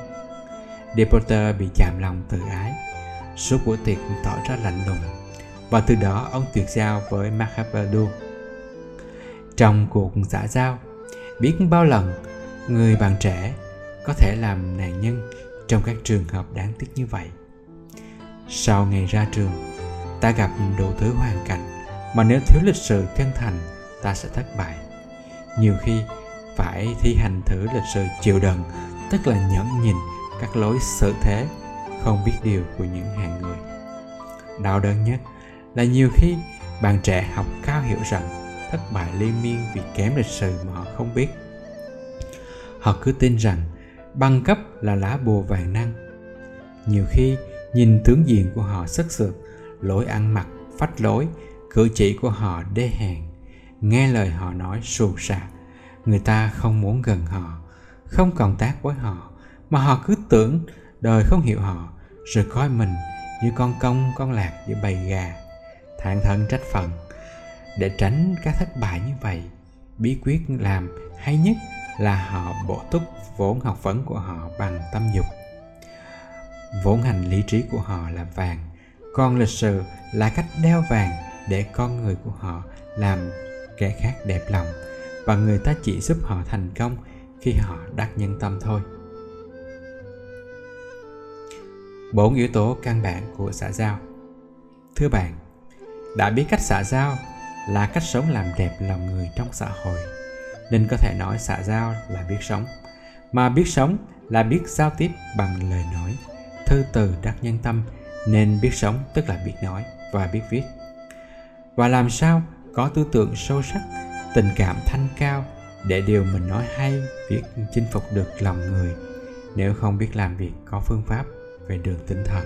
Deporter bị chạm lòng tự ái, suốt buổi tiệc tỏ ra lạnh lùng và từ đó ông tuyệt giao với Mahaprabhu. Trong cuộc xã giao, biết bao lần người bạn trẻ có thể làm nạn nhân trong các trường hợp đáng tiếc như vậy. Sau ngày ra trường, ta gặp đủ thứ hoàn cảnh mà nếu thiếu lịch sự chân thành, ta sẽ thất bại. Nhiều khi phải thi hành thử lịch sự chịu đựng, tức là nhẫn nhìn các lối xử thế không biết điều của những hàng người. Đau đớn nhất là nhiều khi bạn trẻ học cao hiểu rằng thất bại liên miên vì kém lịch sự mà họ không biết. Họ cứ tin rằng băng cấp là lá bùa vàng năng. Nhiều khi nhìn tướng diện của họ sức sượt, lối ăn mặc, phách lối, cử chỉ của họ đê hèn, nghe lời họ nói xù xà. Người ta không muốn gần họ, không còn tác với họ, mà họ cứ tưởng đời không hiểu họ, rồi coi mình như con công con lạc giữa bầy gà thản thân trách phận để tránh các thất bại như vậy bí quyết làm hay nhất là họ bổ túc vốn học vấn của họ bằng tâm dục. Vốn hành lý trí của họ là vàng, còn lịch sử là cách đeo vàng để con người của họ làm kẻ khác đẹp lòng và người ta chỉ giúp họ thành công khi họ đắc nhân tâm thôi. Bốn yếu tố căn bản của xã giao. Thưa bạn, đã biết cách xã giao là cách sống làm đẹp lòng người trong xã hội nên có thể nói xã giao là biết sống. Mà biết sống là biết giao tiếp bằng lời nói, thư từ đắc nhân tâm, nên biết sống tức là biết nói và biết viết. Và làm sao có tư tưởng sâu sắc, tình cảm thanh cao để điều mình nói hay việc chinh phục được lòng người, nếu không biết làm việc có phương pháp về đường tinh thần.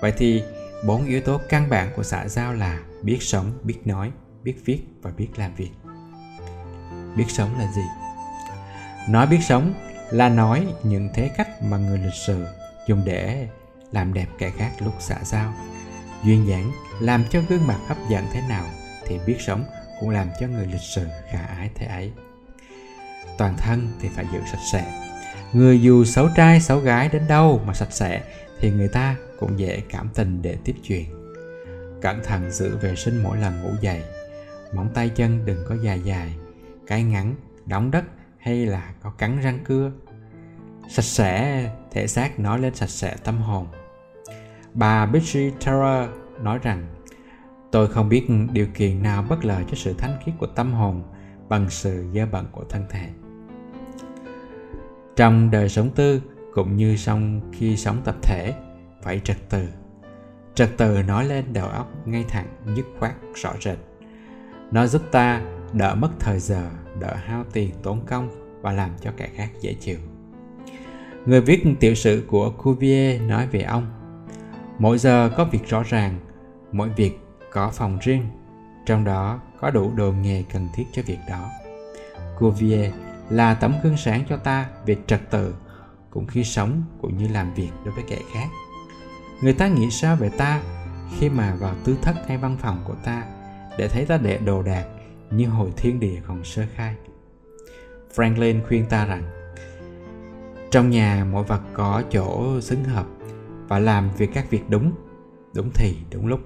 Vậy thì bốn yếu tố căn bản của xã giao là biết sống, biết nói, biết viết và biết làm việc biết sống là gì. Nói biết sống là nói những thế cách mà người lịch sử dùng để làm đẹp kẻ khác lúc xã giao duyên dáng làm cho gương mặt hấp dẫn thế nào thì biết sống cũng làm cho người lịch sử khả ái thế ấy. Toàn thân thì phải giữ sạch sẽ. Người dù xấu trai xấu gái đến đâu mà sạch sẽ thì người ta cũng dễ cảm tình để tiếp chuyện. Cẩn thận giữ vệ sinh mỗi lần ngủ dậy. Móng tay chân đừng có dài dài cái ngắn, đóng đất hay là có cắn răng cưa. Sạch sẽ, thể xác nói lên sạch sẽ tâm hồn. Bà Bridget Terror nói rằng, tôi không biết điều kiện nào bất lợi cho sự thánh khiết của tâm hồn bằng sự dơ bẩn của thân thể. Trong đời sống tư cũng như trong khi sống tập thể, phải trật tự. Trật tự nói lên đầu óc ngay thẳng, dứt khoát, rõ rệt. Nó giúp ta đỡ mất thời giờ, đỡ hao tiền tốn công và làm cho kẻ khác dễ chịu. Người viết tiểu sử của cuvier nói về ông, mỗi giờ có việc rõ ràng, mỗi việc có phòng riêng, trong đó có đủ đồ nghề cần thiết cho việc đó. Cuvier là tấm gương sáng cho ta về trật tự, cũng khi sống cũng như làm việc đối với kẻ khác. Người ta nghĩ sao về ta khi mà vào tư thất hay văn phòng của ta để thấy ta để đồ đạc như hồi thiên địa còn sơ khai. Franklin khuyên ta rằng, trong nhà mỗi vật có chỗ xứng hợp và làm việc các việc đúng đúng thì đúng lúc.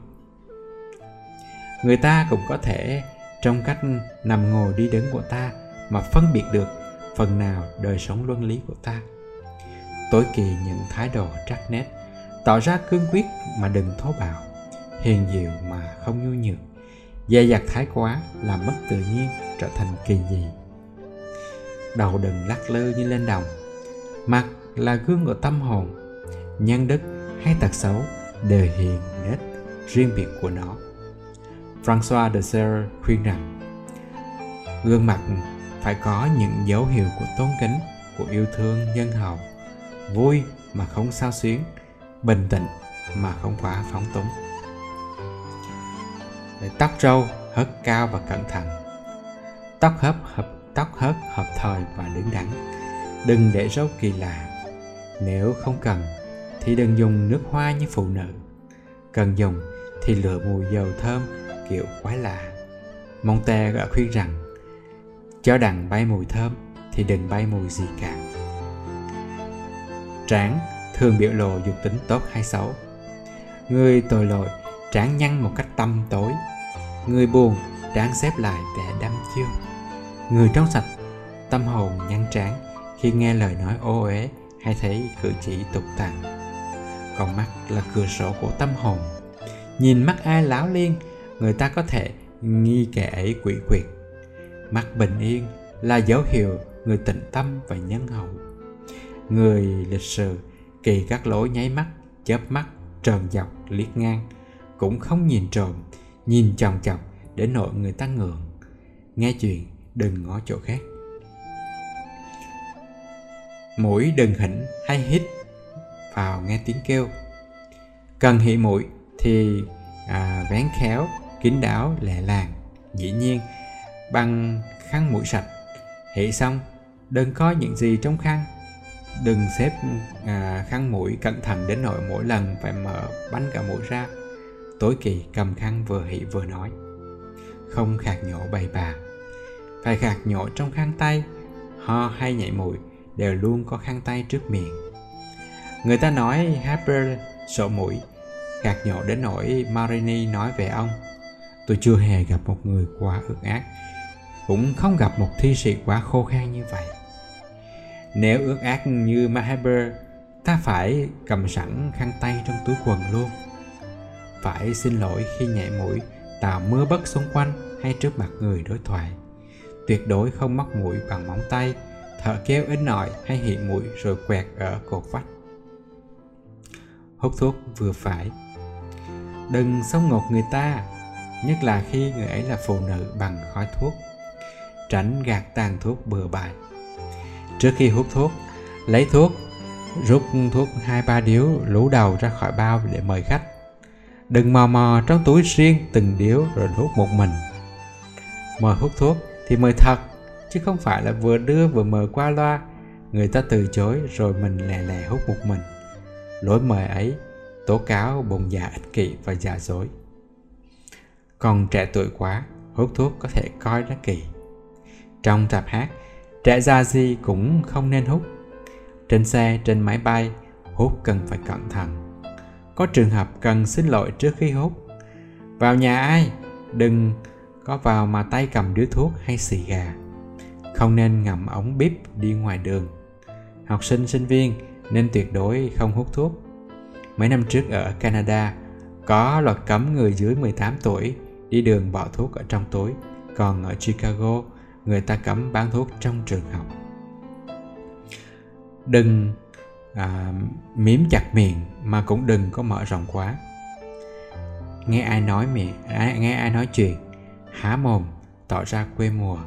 Người ta cũng có thể trong cách nằm ngồi đi đứng của ta mà phân biệt được phần nào đời sống luân lý của ta. Tối kỳ những thái độ trắc nét tỏ ra cương quyết mà đừng thô bạo, hiền diệu mà không nhu nhược dè dặt thái quá làm mất tự nhiên trở thành kỳ dị. Đầu đừng lắc lư như lên đồng. Mặt là gương của tâm hồn. Nhân đức hay tật xấu đều hiện nết riêng biệt của nó. François de Serre khuyên rằng, gương mặt phải có những dấu hiệu của tôn kính, của yêu thương nhân hậu. Vui mà không sao xuyến, bình tĩnh mà không quá phóng túng để tóc râu, hớt cao và cẩn thận. Tóc hớp, hợp, tóc hớt hợp thời và đứng đắn. Đừng để râu kỳ lạ. Nếu không cần, thì đừng dùng nước hoa như phụ nữ. Cần dùng thì lựa mùi dầu thơm, kiểu quái lạ. Monte đã khuyên rằng, cho đằng bay mùi thơm thì đừng bay mùi gì cả. Tráng thường biểu lộ dục tính tốt hay xấu. Người tội lỗi tráng nhăn một cách tâm tối. Người buồn tráng xếp lại để đâm chiêu người trong sạch, tâm hồn nhăn tráng khi nghe lời nói ô uế hay thấy cử chỉ tục tằn còn mắt là cửa sổ của tâm hồn. Nhìn mắt ai láo liên người ta có thể nghi kẻ ấy quỷ quyệt. Mắt bình yên là dấu hiệu người tịnh tâm và nhân hậu. Người lịch sự kỳ các lối nháy mắt, chớp mắt tròn dọc, liếc ngang cũng không nhìn trộm nhìn chòng chọc để nội người ta ngượng. Nghe chuyện đừng ngó chỗ khác. Mũi đừng hỉnh hay hít vào nghe tiếng kêu. Cần hị mũi thì à, vén khéo kín đáo lẹ làng dĩ nhiên bằng khăn mũi sạch. Hị xong đừng có những gì trong khăn. Đừng xếp à, khăn mũi cẩn thận đến nỗi mỗi lần phải mở bánh cả mũi ra tối kỳ cầm khăn vừa hị vừa nói. Không khạc nhổ bày bà. Phải khạc nhổ trong khăn tay. Ho hay nhảy mũi đều luôn có khăn tay trước miệng. Người ta nói Harper sổ mũi. Khạc nhổ đến nỗi Marini nói về ông. Tôi chưa hề gặp một người quá ước ác. Cũng không gặp một thi sĩ quá khô khan như vậy. Nếu ước ác như Mahaber, ta phải cầm sẵn khăn tay trong túi quần luôn phải xin lỗi khi nhảy mũi tạo mưa bất xung quanh hay trước mặt người đối thoại. Tuyệt đối không móc mũi bằng móng tay, thở kéo ít nội hay hiện mũi rồi quẹt ở cột vách. Hút thuốc vừa phải. Đừng xông ngột người ta, nhất là khi người ấy là phụ nữ bằng khói thuốc. Tránh gạt tàn thuốc bừa bãi. Trước khi hút thuốc, lấy thuốc, rút thuốc hai ba điếu lú đầu ra khỏi bao để mời khách đừng mò mò trong túi riêng từng điếu rồi hút một mình. Mời hút thuốc thì mời thật, chứ không phải là vừa đưa vừa mời qua loa. Người ta từ chối rồi mình lè lè hút một mình. Lỗi mời ấy, tố cáo, bồng già ích kỷ và giả dối. Còn trẻ tuổi quá, hút thuốc có thể coi là kỳ. Trong tạp hát, trẻ già gì cũng không nên hút. Trên xe, trên máy bay, hút cần phải cẩn thận có trường hợp cần xin lỗi trước khi hút. Vào nhà ai? Đừng có vào mà tay cầm điếu thuốc hay xì gà. Không nên ngậm ống bíp đi ngoài đường. Học sinh sinh viên nên tuyệt đối không hút thuốc. Mấy năm trước ở Canada, có luật cấm người dưới 18 tuổi đi đường bỏ thuốc ở trong túi. Còn ở Chicago, người ta cấm bán thuốc trong trường học. Đừng à, miếm chặt miệng mà cũng đừng có mở rộng quá. Nghe ai nói miệng à, nghe ai nói chuyện há mồm tỏ ra quê mùa.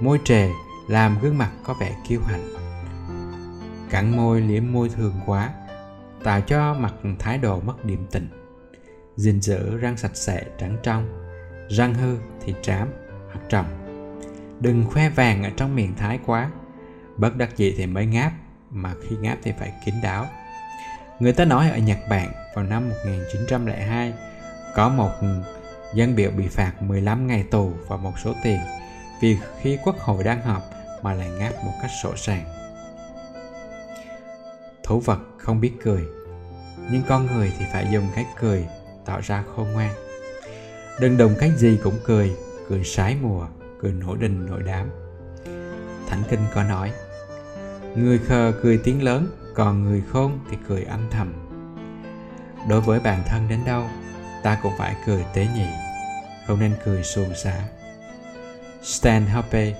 Môi trề làm gương mặt có vẻ kiêu hãnh. Cắn môi liếm môi thường quá tạo cho mặt thái độ mất điềm tĩnh gìn giữ răng sạch sẽ trắng trong răng hư thì trám hoặc trồng đừng khoe vàng ở trong miệng thái quá bất đắc dĩ thì mới ngáp mà khi ngáp thì phải kín đáo. Người ta nói ở Nhật Bản, vào năm 1902 có một dân biểu bị phạt 15 ngày tù và một số tiền vì khi quốc hội đang họp mà lại ngáp một cách sổ sàng. Thú vật không biết cười, nhưng con người thì phải dùng cách cười tỏ ra khôn ngoan. Đừng đồng cách gì cũng cười cười sái mùa, cười nổi đình nổi đám. Thánh kinh có nói người khờ cười tiếng lớn, còn người khôn thì cười âm thầm. Đối với bản thân đến đâu, ta cũng phải cười tế nhị, không nên cười xuồng xả. Stan hoppe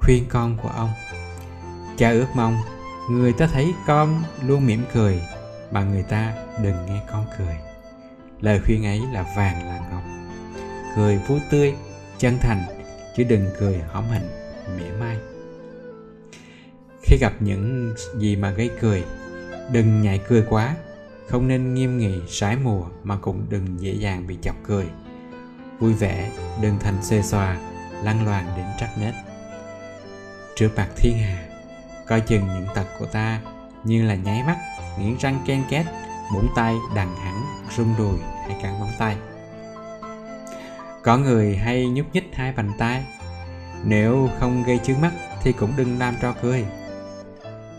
khuyên con của ông, cha ước mong người ta thấy con luôn mỉm cười, mà người ta đừng nghe con cười. Lời khuyên ấy là vàng là ngọc. Cười vui tươi, chân thành, chứ đừng cười hõm hình mỉa mai khi gặp những gì mà gây cười, đừng nhảy cười quá. Không nên nghiêm nghị, sái mùa mà cũng đừng dễ dàng bị chọc cười. Vui vẻ, đừng thành xê xòa lăn loàn đến trắc nết. Trước mặt thiên hà coi chừng những tật của ta như là nháy mắt, nghiến răng ken két búng tay đằng hẳn, rung đùi hay cắn móng tay. Có người hay nhúc nhích hai bàn tay nếu không gây chướng mắt thì cũng đừng làm cho cười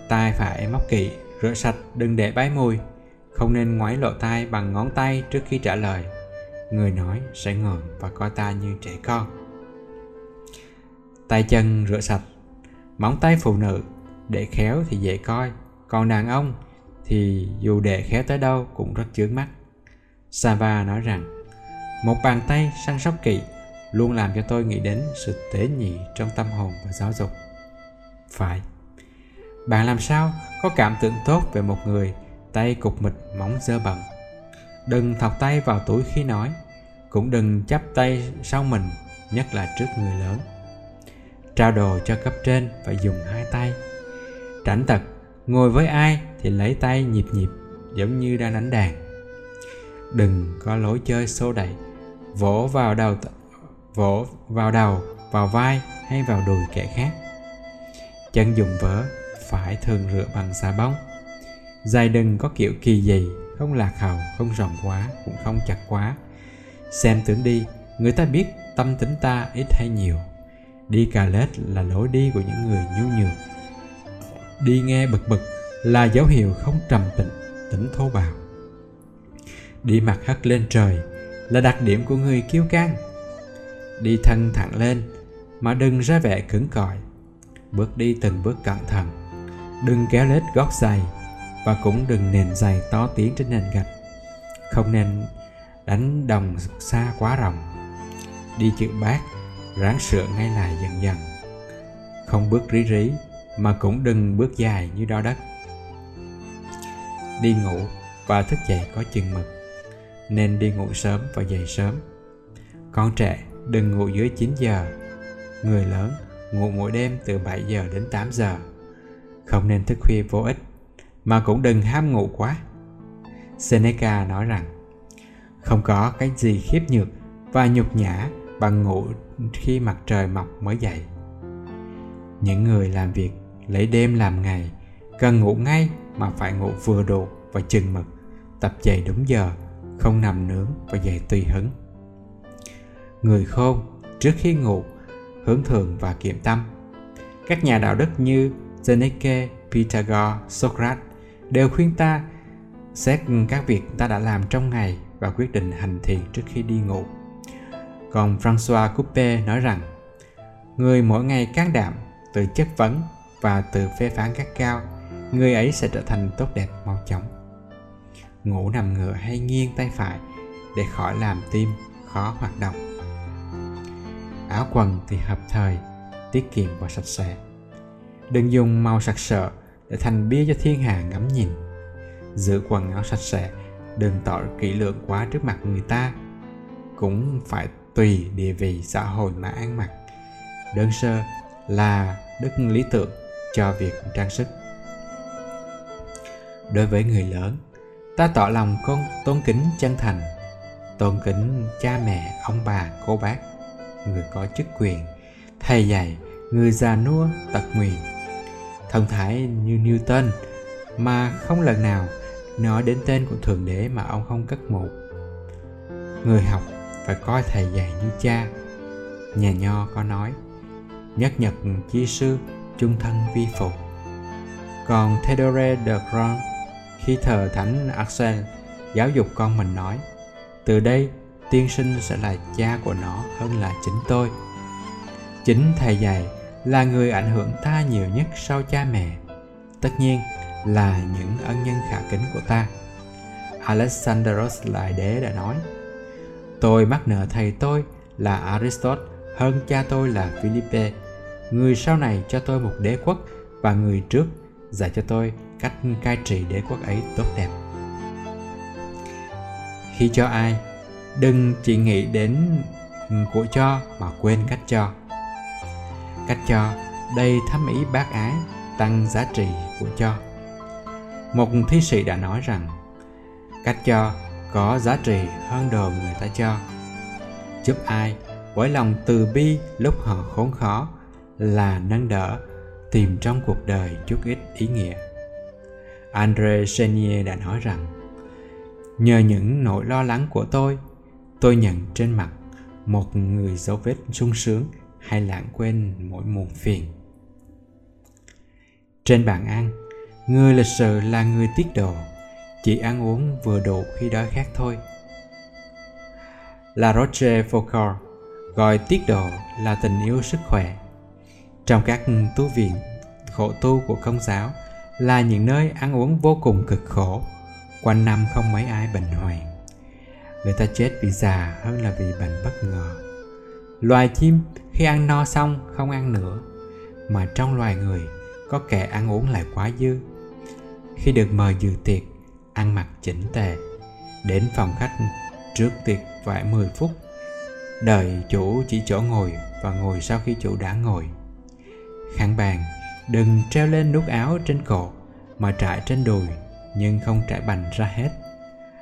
tai phải móc kỹ rửa sạch, đừng để bái mùi không nên ngoái lộ tai bằng ngón tay trước khi trả lời. Người nói sẽ ngừng và coi ta như trẻ con. Tay chân rửa sạch. Móng tay phụ nữ, để khéo thì dễ coi. Còn đàn ông thì dù để khéo tới đâu cũng rất chướng mắt. Sava nói rằng, một bàn tay săn sóc kỹ luôn làm cho tôi nghĩ đến sự tế nhị trong tâm hồn và giáo dục. Phải bạn làm sao có cảm tưởng tốt về một người, tay cục mịch móng dơ bẩn? Đừng thọc tay vào túi khi nói, cũng đừng chắp tay sau mình, nhất là trước người lớn. Trao đồ cho cấp trên phải dùng hai tay. Tránh tật ngồi với ai thì lấy tay nhịp nhịp, giống như đang đánh đàn. Đừng có lối chơi xô đẩy, vỗ vào đầu vỗ vào đầu, vào vai hay vào đùi kẻ khác. Chân dùng vỡ phải thường rửa bằng xà bông. Dài đừng có kiểu kỳ gì không lạc hầu không rộng quá, cũng không chặt quá. Xem tướng đi, người ta biết tâm tính ta ít hay nhiều. Đi cà lết là lối đi của những người nhu nhược. Đi nghe bực bực là dấu hiệu không trầm tĩnh tỉnh thô bạo. Đi mặt hất lên trời là đặc điểm của người kiêu căng. Đi thân thẳng lên mà đừng ra vẻ cứng cỏi. Bước đi từng bước cẩn thận đừng kéo lết gót giày và cũng đừng nền giày to tiếng trên nền gạch. Không nên đánh đồng xa quá rộng. Đi chữ bát, ráng sửa ngay lại dần dần. Không bước rí rí, mà cũng đừng bước dài như đo đất. Đi ngủ và thức dậy có chừng mực. Nên đi ngủ sớm và dậy sớm. Con trẻ, đừng ngủ dưới 9 giờ. Người lớn, ngủ mỗi đêm từ 7 giờ đến 8 giờ không nên thức khuya vô ích, mà cũng đừng ham ngủ quá. Seneca nói rằng, không có cái gì khiếp nhược và nhục nhã bằng ngủ khi mặt trời mọc mới dậy. Những người làm việc lấy đêm làm ngày cần ngủ ngay mà phải ngủ vừa đủ và chừng mực, tập dậy đúng giờ, không nằm nướng và dậy tùy hứng. Người khôn trước khi ngủ hướng thường và kiệm tâm. Các nhà đạo đức như Seneca, Pythagore, Socrates đều khuyên ta xét các việc ta đã làm trong ngày và quyết định hành thiền trước khi đi ngủ. Còn François Coupe nói rằng, người mỗi ngày can đảm, từ chất vấn và từ phê phán các cao, người ấy sẽ trở thành tốt đẹp mau chóng. Ngủ nằm ngửa hay nghiêng tay phải để khỏi làm tim khó hoạt động. Áo quần thì hợp thời, tiết kiệm và sạch sẽ. Đừng dùng màu sặc sỡ để thành bia cho thiên hà ngắm nhìn. Giữ quần áo sạch sẽ, đừng tỏ kỹ lưỡng quá trước mặt người ta. Cũng phải tùy địa vị xã hội mà ăn mặc. Đơn sơ là đức lý tưởng cho việc trang sức. Đối với người lớn, ta tỏ lòng con tôn kính chân thành, tôn kính cha mẹ, ông bà, cô bác, người có chức quyền, thầy dạy, người già nua tật nguyền thông thái như newton, mà không lần nào nói đến tên của thượng đế mà ông không cất mộ. Người học phải coi thầy dạy như cha, nhà nho có nói, nhất nhật chi sư chung thân vi phụ. Còn Theodore de Grand khi thờ thánh Axel, giáo dục con mình nói, từ đây, tiên sinh sẽ là cha của nó hơn là chính tôi. Chính thầy dạy là người ảnh hưởng ta nhiều nhất sau cha mẹ. Tất nhiên là những ân nhân khả kính của ta. Alexandros lại đế, đã nói, tôi mắc nợ thầy tôi là aristotle, hơn cha tôi là philippe. Người sau này cho tôi một đế quốc và người trước dạy cho tôi cách cai trị đế quốc ấy tốt đẹp. Khi cho ai, đừng chỉ nghĩ đến của cho mà quên cách cho cách cho, đầy thâm ý bác ái, tăng giá trị của cho. Một thi sĩ đã nói rằng, cách cho có giá trị hơn đồ người ta cho. Giúp ai với lòng từ bi lúc họ khốn khó là nâng đỡ, tìm trong cuộc đời chút ít ý nghĩa. Andre chenier đã nói rằng, nhờ những nỗi lo lắng của tôi tôi nhận trên mặt một người dấu vết sung sướng hay lãng quên mỗi muộn phiền trên bàn ăn người lịch sự là người tiết độ chỉ ăn uống vừa đủ khi đói khát thôi La Roche Foucault gọi tiết độ là tình yêu sức khỏe. Trong các tu viện khổ tu của công giáo là những nơi ăn uống vô cùng cực khổ, quanh năm không mấy ai bệnh hoạn. Người ta chết vì già hơn là vì bệnh bất ngờ. Loài chim khi ăn no xong không ăn nữa, mà trong loài người có kẻ ăn uống lại quá dư. Khi được mời dự tiệc, ăn mặc chỉnh tề, đến phòng khách trước tiệc vài 10 phút đợi chủ chỉ chỗ ngồi và ngồi sau khi chủ đã ngồi. Khăn bàn đừng treo lên nút áo trên cổ mà trải trên đùi nhưng không trải bành ra hết.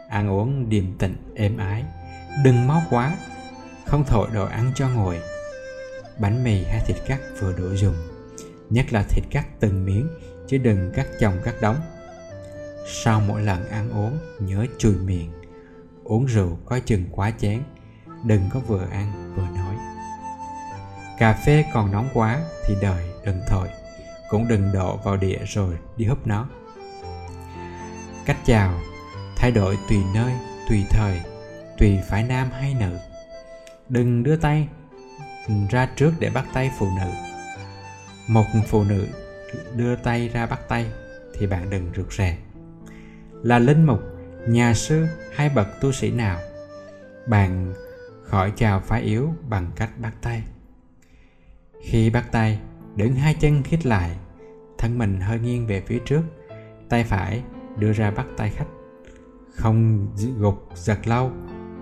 Ăn uống điềm tĩnh êm ái đừng máu quá không thổi đồ ăn cho nguội. Bánh mì hay thịt cắt vừa đủ dùng. Nhất là thịt cắt từng miếng, chứ đừng cắt chồng cắt đóng sau mỗi lần ăn uống, nhớ chùi miệng. Uống rượu coi chừng quá chén. Đừng có vừa ăn vừa nói. Cà phê còn nóng quá thì đời đừng thổi. Cũng đừng đổ vào đĩa rồi đi húp nó. Cách chào. Thay đổi tùy nơi, tùy thời, tùy phải nam hay nữ đừng đưa tay ra trước để bắt tay phụ nữ. Một phụ nữ đưa tay ra bắt tay thì bạn đừng rụt rè. Là linh mục, nhà sư hay bậc tu sĩ nào, bạn khỏi chào phái yếu bằng cách bắt tay. Khi bắt tay, đứng hai chân khít lại, thân mình hơi nghiêng về phía trước, tay phải đưa ra bắt tay khách. Không gục giật lâu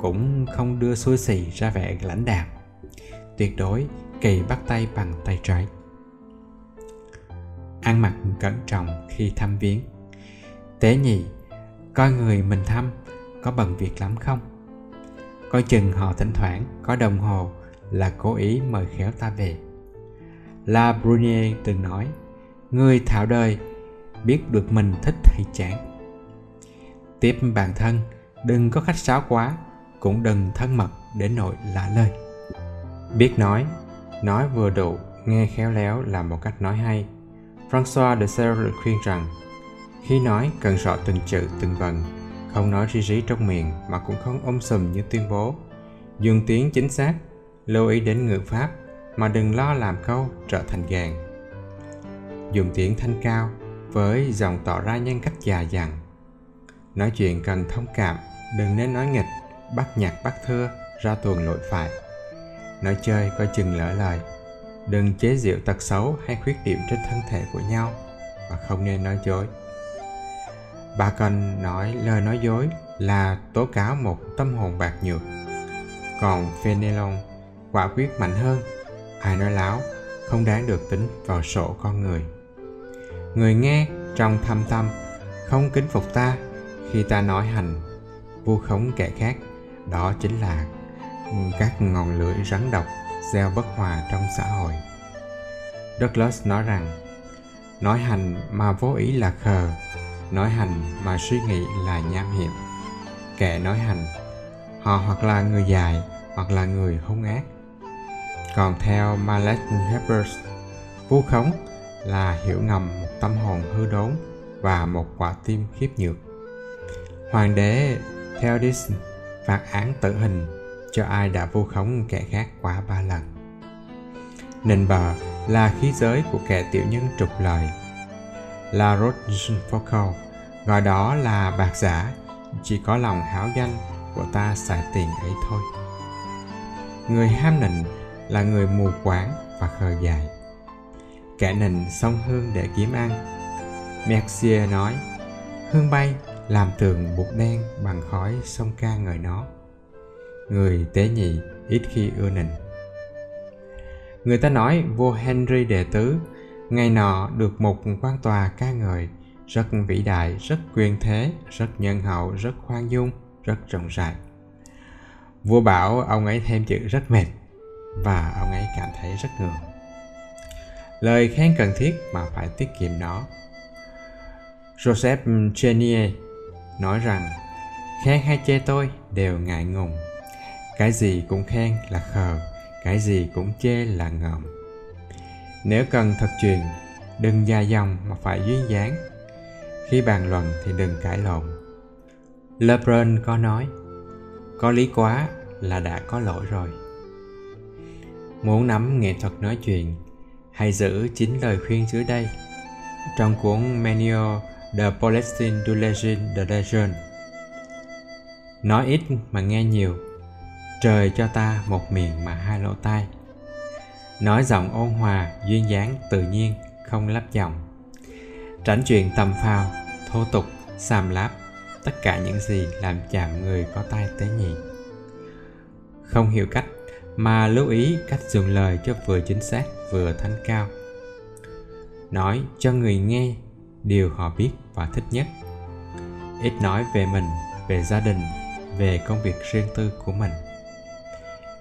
cũng không đưa xuôi xì ra vẻ lãnh đạm. Tuyệt đối, kỳ bắt tay bằng tay trái. Ăn mặc cẩn trọng khi thăm viếng. Tế nhị, coi người mình thăm có bận việc lắm không? Coi chừng họ thỉnh thoảng có đồng hồ là cố ý mời khéo ta về. La brunier từng nói, người thạo đời biết được mình thích hay chán. Tiếp bản thân, đừng có khách sáo quá cũng đừng thân mật đến nỗi lạ lời. Biết nói nói vừa đủ, nghe khéo léo là một cách nói hay. François de Serre khuyên rằng, khi nói cần rõ từng chữ, từng vần, không nói ri rí trong miệng mà cũng không ôm sùm như tuyên bố. Dùng tiếng chính xác, lưu ý đến ngữ pháp mà đừng lo làm câu trở thành gàn dùng tiếng thanh cao với giọng tỏ ra nhân cách già dặn. Nói chuyện cần thông cảm, đừng nên nói nghịch bắt nhạc bắt thưa ra tuồng lội phải. Nói chơi coi chừng lỡ lời. Đừng chế giễu tật xấu hay khuyết điểm trên thân thể của nhau và không nên nói dối. Bà cần nói lời nói dối là tố cáo một tâm hồn bạc nhược. Còn phenelon quả quyết mạnh hơn. Ai nói láo, không đáng được tính vào sổ con người. Người nghe trong thâm tâm, không kính phục ta khi ta nói hành, vu khống kẻ khác đó chính là các ngọn lưỡi rắn độc gieo bất hòa trong xã hội. Douglas nói rằng, nói hành mà vô ý là khờ, nói hành mà suy nghĩ là nham hiểm. Kẻ nói hành, họ hoặc là người dài hoặc là người hung ác. Còn theo Malek Hebbers vu khống là hiểu ngầm một tâm hồn hư đốn và một quả tim khiếp nhược. Hoàng đế Theodis phạt án tử hình cho ai đã vu khống kẻ khác quá ba lần. Nền bờ là khí giới của kẻ tiểu nhân trục lời La Rochefoucauld gọi đó là bạc giả, chỉ có lòng háo danh của ta xài tiền ấy thôi. Người ham nịnh là người mù quáng và khờ dại. Kẻ nịnh sông hương để kiếm ăn. Mercier nói, hương bay làm tường bụt đen bằng khói sông ca ngợi nó. Người tế nhị ít khi ưa nịnh. Người ta nói vua henry đệ tứ, ngày nọ được một quan tòa ca ngợi, rất vĩ đại, rất quyền thế, rất nhân hậu, rất khoan dung, rất rộng rãi. Vua bảo ông ấy thêm chữ rất mệt và ông ấy cảm thấy rất ngượng. Lời khen cần thiết mà phải tiết kiệm nó. Joseph chenier nói rằng, khen hay chê tôi? Đều ngại ngùng. Cái gì cũng khen là khờ, cái gì cũng chê là ngợm. Nếu cần thật truyền đừng dài dòng mà phải duyên dáng. Khi bàn luận thì đừng cãi lộn. Lebrun có nói, có lý quá là đã có lỗi rồi. Muốn nắm nghệ thuật nói chuyện, hãy giữ chính lời khuyên dưới đây. Trong cuốn Manual The Palestine du Legend de Legend. Nói ít mà nghe nhiều, trời cho ta một miệng mà hai lỗ tai. Nói giọng ôn hòa, duyên dáng, tự nhiên, không lắp giọng. Tránh chuyện tầm phào, thô tục, xàm láp, tất cả những gì làm chạm người có tai tế nhị. Không hiểu cách, mà lưu ý cách dùng lời cho vừa chính xác, vừa thanh cao. Nói cho người nghe điều họ biết và thích nhất. Ít nói về mình, về gia đình, về công việc riêng tư của mình.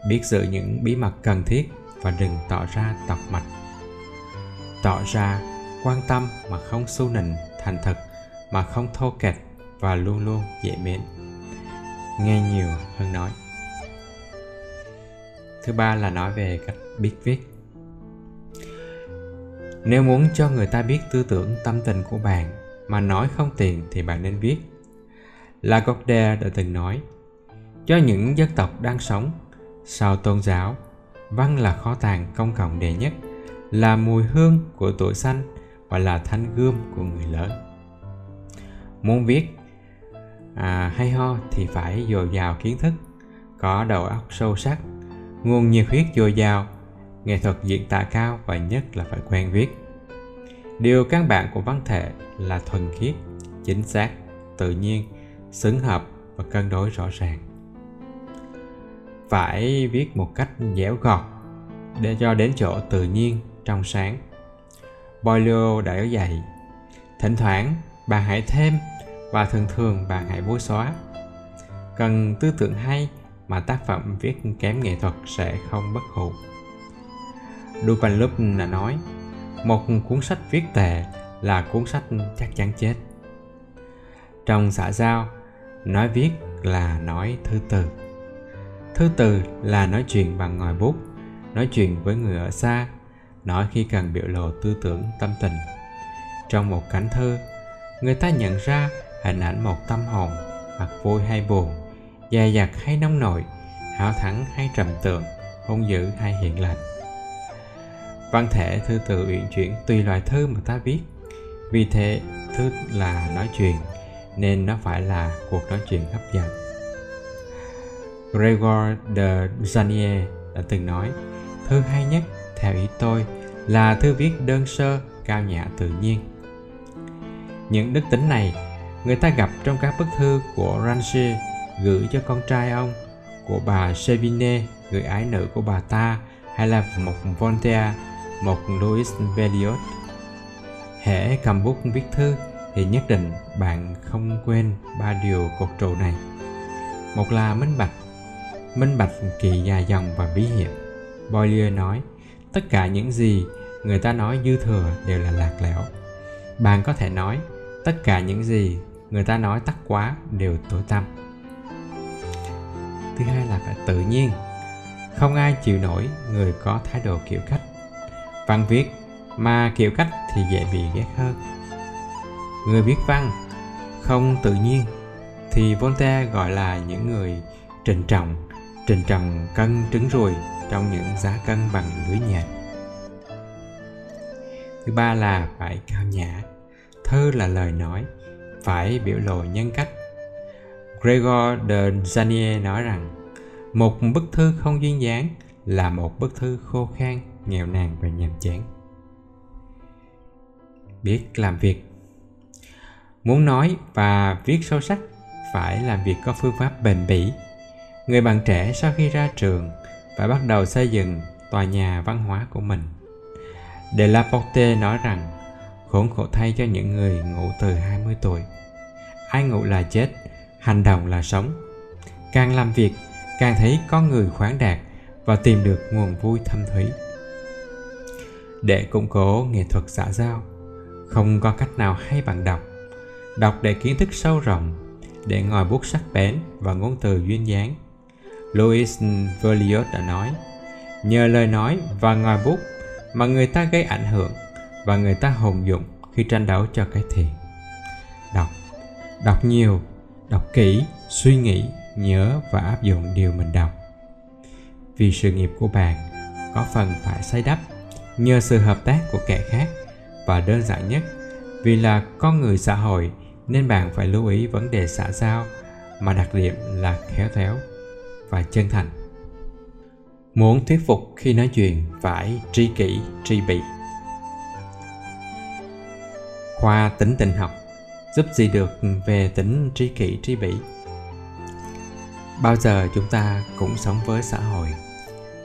Biết giữ những bí mật cần thiết và đừng tỏ ra tọc mạch. Tỏ ra quan tâm mà không su nịnh thành thật, mà không thô kệch và luôn luôn dễ mến. Nghe nhiều hơn nói. Thứ ba là nói về cách biết viết. Nếu muốn cho người ta biết tư tưởng tâm tình của bạn mà nói không tiền thì bạn nên viết Lagardère đã từng nói cho những dân tộc đang sống sau tôn giáo văn là kho tàng công cộng đệ nhất là mùi hương của tuổi xanh và là thanh gươm của người lớn. Muốn viết à, hay ho thì phải dồi dào kiến thức có đầu óc sâu sắc nguồn nhiệt huyết dồi dào nghệ thuật diễn tả cao và nhất là phải quen viết điều căn bản của văn thể là thuần khiết, chính xác, tự nhiên, xứng hợp và cân đối rõ ràng. Phải viết một cách dẻo gọt để cho đến chỗ tự nhiên trong sáng. Boileau đã dạy, thỉnh thoảng bạn hãy thêm và thường thường bạn hãy bôi xóa. Cần tư tưởng hay mà tác phẩm viết kém nghệ thuật sẽ không bất hủ. Duvan Lúc đã nói, một cuốn sách viết tệ là cuốn sách chắc chắn chết. Trong xã giao, nói viết là nói thư từ. Thư từ là nói chuyện bằng ngòi bút, nói chuyện với người ở xa, nói khi cần biểu lộ tư tưởng tâm tình. Trong một cánh thư người ta nhận ra hình ảnh một tâm hồn mặt vui hay buồn, dè dặt hay nông nổi hảo thắng hay trầm tượng, hung dữ hay hiện lành. Văn thể, thư từ uyển chuyển tùy loại thư mà ta viết vì thế thư là nói chuyện, nên nó phải là cuộc nói chuyện hấp dẫn. Gregor de Zanier đã từng nói thư hay nhất, theo ý tôi, là thư viết đơn sơ, cao nhã tự nhiên. Những đức tính này, người ta gặp trong các bức thư của Rancher gửi cho con trai ông, của bà Sevigné người ái nữ của bà ta, hay là một Voltaire, một Louis Veliot hễ cầm bút viết thư thì nhất định bạn không quên ba điều cột trụ này. Một là minh bạch minh bạch kỳ dài dòng và bí hiểm. Boileau nói, tất cả những gì người ta nói dư thừa đều là lạc lẽo. Bạn có thể nói, tất cả những gì người ta nói tắt quá đều tối tăm. Thứ hai là phải tự nhiên. Không ai chịu nổi người có thái độ kiểu cách văn viết mà kiểu cách thì dễ bị ghét hơn. Người viết văn không tự nhiên thì voltaire gọi là những người trình trọng trình trọng cân trứng ruồi trong những giá cân bằng lưới nhện. Thứ ba là phải cao nhã. Thơ là lời nói, phải biểu lộ nhân cách. Gregor de Janier nói rằng, một bức thư không duyên dáng là một bức thư khô khan, nghèo nàn và nhàm chán biết làm việc. Muốn nói và viết sâu sắc, phải làm việc có phương pháp bền bỉ. Người bạn trẻ sau khi ra trường phải bắt đầu xây dựng tòa nhà văn hóa của mình. De la Porte nói rằng, khốn khổ thay cho những người ngủ từ 20 tuổi. Ai ngủ là chết, hành động là sống. Càng làm việc, càng thấy có người khoáng đạt và tìm được nguồn vui thâm thúy. Để củng cố nghệ thuật xã giao không có cách nào hay bằng đọc. Đọc để kiến thức sâu rộng, để ngòi bút sắc bén và ngôn từ duyên dáng. Louis verliot đã nói, nhờ lời nói và ngòi bút mà người ta gây ảnh hưởng và người ta hùng dụng khi tranh đấu cho cái thiện đọc. Đọc nhiều, đọc kỹ, suy nghĩ, nhớ và áp dụng điều mình đọc. Vì sự nghiệp của bạn có phần phải xây đắp nhờ sự hợp tác của kẻ khác và đơn giản nhất. Vì là con người xã hội, nên bạn phải lưu ý vấn đề xã giao, mà đặc điểm là khéo léo và chân thành. Muốn thuyết phục khi nói chuyện phải tri kỷ, tri bị. Khoa tính tình học, giúp gì được về tính tri kỷ, tri bỉ bao giờ chúng ta cũng sống với xã hội.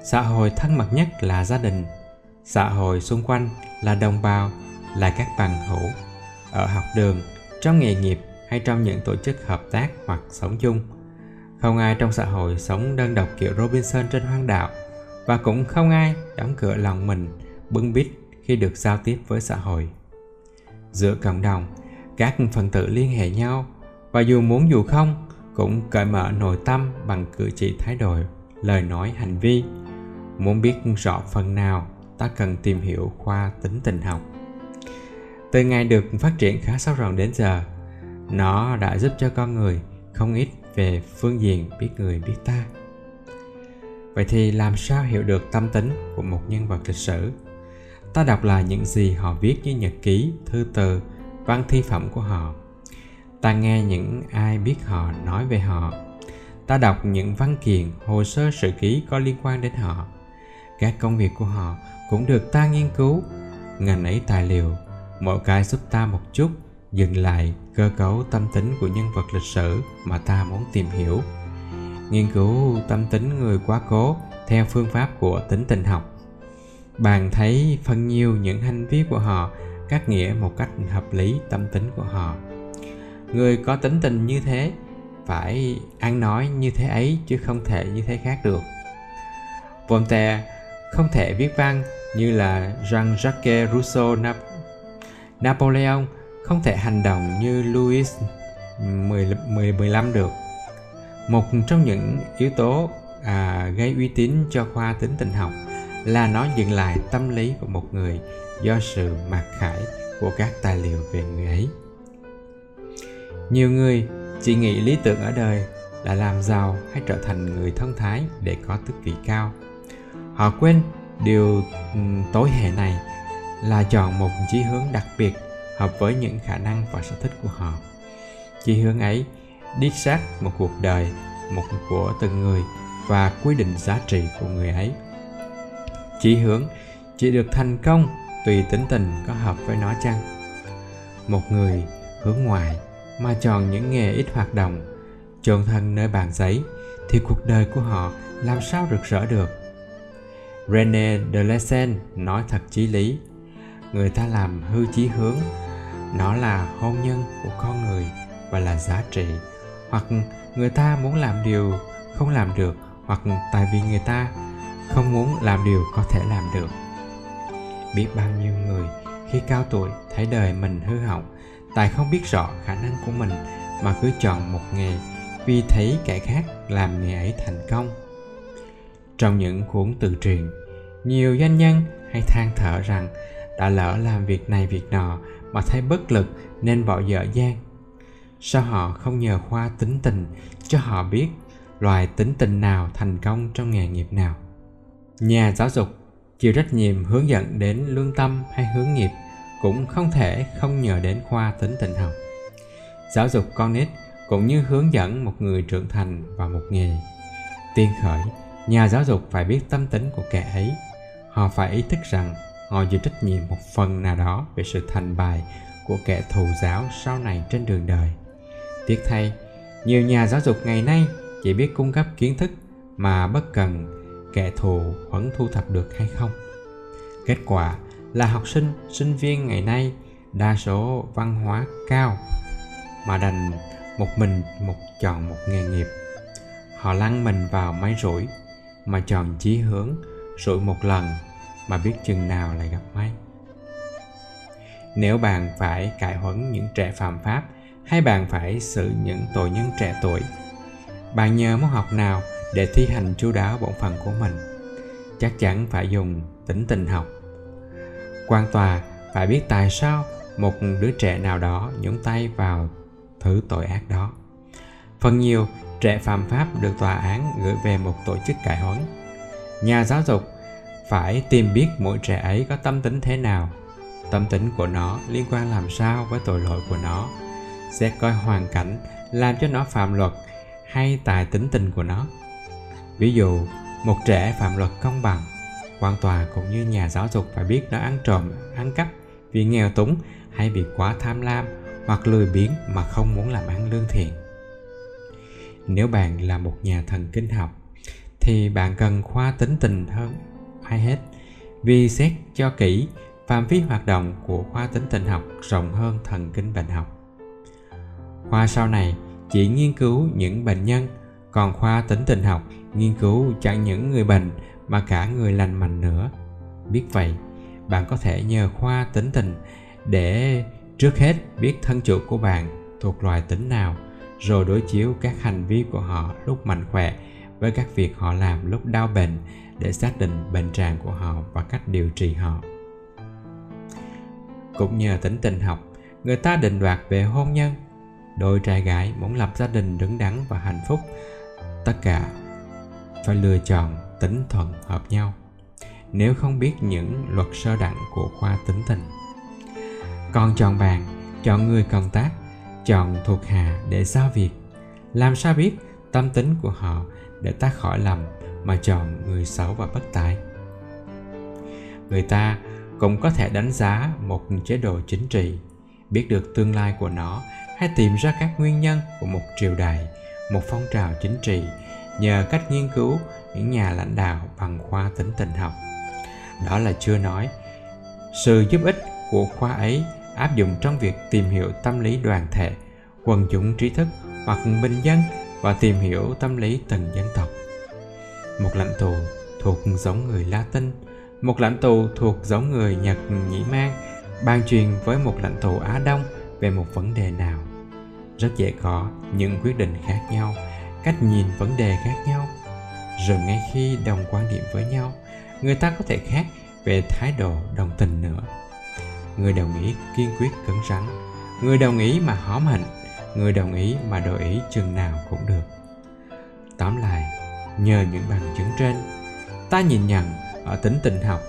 Xã hội thân mật nhất là gia đình. Xã hội xung quanh là đồng bào là các bằng hữu ở học đường, trong nghề nghiệp hay trong những tổ chức hợp tác hoặc sống chung. Không ai trong xã hội sống đơn độc kiểu robinson trên hoang đảo và cũng không ai đóng cửa lòng mình, bưng bít khi được giao tiếp với xã hội. Giữa cộng đồng, các phần tử liên hệ nhau, và dù muốn dù không, cũng cởi mở nội tâm bằng cử chỉ thái độ, lời nói, hành vi. Muốn biết rõ phần nào, ta cần tìm hiểu khoa tính tình học từ ngày được phát triển khá sâu rộng đến giờ, nó đã giúp cho con người không ít về phương diện biết người, biết ta. Vậy thì làm sao hiểu được tâm tính của một nhân vật lịch sử? Ta đọc là những gì họ viết như nhật ký, thư từ, văn thi phẩm của họ. Ta nghe những ai biết họ nói về họ. Ta đọc những văn kiện, hồ sơ sự ký có liên quan đến họ. Các công việc của họ cũng được ta nghiên cứu, ngành ấy tài liệu mỗi cái giúp ta một chút, dừng lại cơ cấu tâm tính của nhân vật lịch sử mà ta muốn tìm hiểu. Nghiên cứu tâm tính người quá cố theo phương pháp của tính tình học. Bạn thấy phân nhiều những hành vi của họ cắt nghĩa một cách hợp lý tâm tính của họ. Người có tính tình như thế, phải ăn nói như thế ấy chứ không thể như thế khác được. Voltaire không thể viết văn như là Jean-Jacques Rousseau Nap- Napoleon không thể hành động như Louis 15 được. Một trong những yếu tố à, gây uy tín cho khoa tính tình học là nó dừng lại tâm lý của một người do sự mặc khải của các tài liệu về người ấy nhiều người chỉ nghĩ lý tưởng ở đời là làm giàu hay trở thành người thông thái để có tước vị cao họ quên điều ừ, tối hệ này là chọn một chí hướng đặc biệt hợp với những khả năng và sở thích của họ. Chí hướng ấy điết xác một cuộc đời, một của từng người và quy định giá trị của người ấy. Chí hướng chỉ được thành công tùy tính tình có hợp với nó chăng? Một người hướng ngoại mà chọn những nghề ít hoạt động, chôn thân nơi bàn giấy thì cuộc đời của họ làm sao rực rỡ được? René de Lessen nói thật chí lý người ta làm hư chí hướng. Nó là hôn nhân của con người và là giá trị. Hoặc người ta muốn làm điều không làm được, hoặc tại vì người ta không muốn làm điều có thể làm được. Biết bao nhiêu người khi cao tuổi thấy đời mình hư hỏng, tại không biết rõ khả năng của mình mà cứ chọn một nghề vì thấy kẻ khác làm nghề ấy thành công. Trong những cuốn tự truyện, nhiều doanh nhân hay than thở rằng đã lỡ làm việc này việc nọ mà thấy bất lực nên bỏ dở dang. Sao họ không nhờ khoa tính tình cho họ biết loài tính tình nào thành công trong nghề nghiệp nào? Nhà giáo dục chịu trách nhiệm hướng dẫn đến lương tâm hay hướng nghiệp cũng không thể không nhờ đến khoa tính tình học. Giáo dục con nít cũng như hướng dẫn một người trưởng thành vào một nghề. Tiên khởi, nhà giáo dục phải biết tâm tính của kẻ ấy. Họ phải ý thức rằng họ chịu trách nhiệm một phần nào đó về sự thành bại của kẻ thù giáo sau này trên đường đời. Tiếc thay, nhiều nhà giáo dục ngày nay chỉ biết cung cấp kiến thức mà bất cần kẻ thù vẫn thu thập được hay không. Kết quả là học sinh sinh viên ngày nay đa số văn hóa cao mà đành một mình một chọn một nghề nghiệp. Họ lăn mình vào máy rủi mà chọn chí hướng rủi một lần mà biết chừng nào lại gặp may. Nếu bạn phải cải huấn những trẻ phạm pháp, hay bạn phải xử những tội nhân trẻ tuổi, bạn nhờ môn học nào để thi hành chú đáo bổn phận của mình? Chắc chắn phải dùng tính tình học. Quan tòa phải biết tại sao một đứa trẻ nào đó nhúng tay vào thứ tội ác đó. Phần nhiều trẻ phạm pháp được tòa án gửi về một tổ chức cải huấn. Nhà giáo dục phải tìm biết mỗi trẻ ấy có tâm tính thế nào. Tâm tính của nó liên quan làm sao với tội lỗi của nó. Sẽ coi hoàn cảnh làm cho nó phạm luật hay tài tính tình của nó. Ví dụ, một trẻ phạm luật công bằng, quan tòa cũng như nhà giáo dục phải biết nó ăn trộm, ăn cắp vì nghèo túng hay vì quá tham lam hoặc lười biếng mà không muốn làm ăn lương thiện. Nếu bạn là một nhà thần kinh học, thì bạn cần khoa tính tình hơn hay hết. Vì xét cho kỹ, phạm vi hoạt động của khoa tính tình học rộng hơn thần kinh bệnh học. Khoa sau này chỉ nghiên cứu những bệnh nhân, còn khoa tính tình học nghiên cứu chẳng những người bệnh mà cả người lành mạnh nữa. Biết vậy, bạn có thể nhờ khoa tính tình để trước hết biết thân chủ của bạn thuộc loài tính nào, rồi đối chiếu các hành vi của họ lúc mạnh khỏe với các việc họ làm lúc đau bệnh để xác định bệnh trạng của họ và cách điều trị họ. Cũng nhờ tính tình học, người ta định đoạt về hôn nhân. Đôi trai gái muốn lập gia đình đứng đắn và hạnh phúc, tất cả phải lựa chọn tính thuận hợp nhau, nếu không biết những luật sơ đẳng của khoa tính tình. Còn chọn bạn, chọn người công tác, chọn thuộc hạ để giao việc. Làm sao biết tâm tính của họ để ta khỏi lầm mà chọn người xấu và bất tài. Người ta cũng có thể đánh giá một chế độ chính trị, biết được tương lai của nó, hay tìm ra các nguyên nhân của một triều đại, một phong trào chính trị nhờ cách nghiên cứu những nhà lãnh đạo bằng khoa tính tình học. Đó là chưa nói, sự giúp ích của khoa ấy áp dụng trong việc tìm hiểu tâm lý đoàn thể, quần chúng trí thức hoặc bình dân và tìm hiểu tâm lý từng dân tộc một lãnh tụ thuộc giống người Latin, một lãnh tụ thuộc giống người Nhật Nhĩ Mang bàn truyền với một lãnh tụ Á Đông về một vấn đề nào. Rất dễ có những quyết định khác nhau, cách nhìn vấn đề khác nhau. Rồi ngay khi đồng quan điểm với nhau, người ta có thể khác về thái độ đồng tình nữa. Người đồng ý kiên quyết cứng rắn, người đồng ý mà hóm hạnh, người đồng ý mà đổi ý chừng nào cũng được. Tóm lại, nhờ những bằng chứng trên. Ta nhìn nhận ở tính tình học,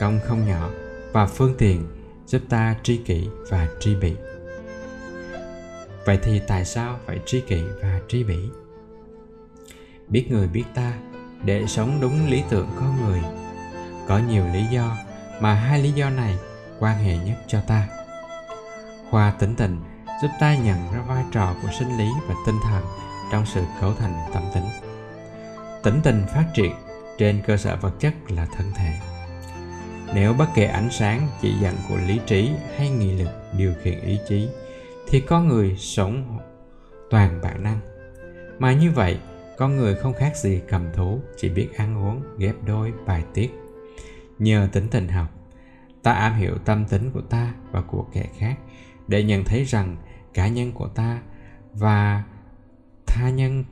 công không nhỏ và phương tiện giúp ta tri kỷ và tri bị vậy thì tại sao phải tri kỷ và tri bỉ? Biết người biết ta, để sống đúng lý tưởng con người. Có nhiều lý do mà hai lý do này quan hệ nhất cho ta. Khoa tính tình giúp ta nhận ra vai trò của sinh lý và tinh thần trong sự cấu thành tâm tính tỉnh tình phát triển trên cơ sở vật chất là thân thể. Nếu bất kể ánh sáng, chỉ dẫn của lý trí hay nghị lực điều khiển ý chí, thì con người sống toàn bản năng. Mà như vậy con người không khác gì cầm thú, chỉ biết ăn uống, ghép đôi, bài tiết. Nhờ tính tình học, ta am hiểu tâm tính của ta và của kẻ khác, để nhận thấy rằng cá nhân của ta và tha nhân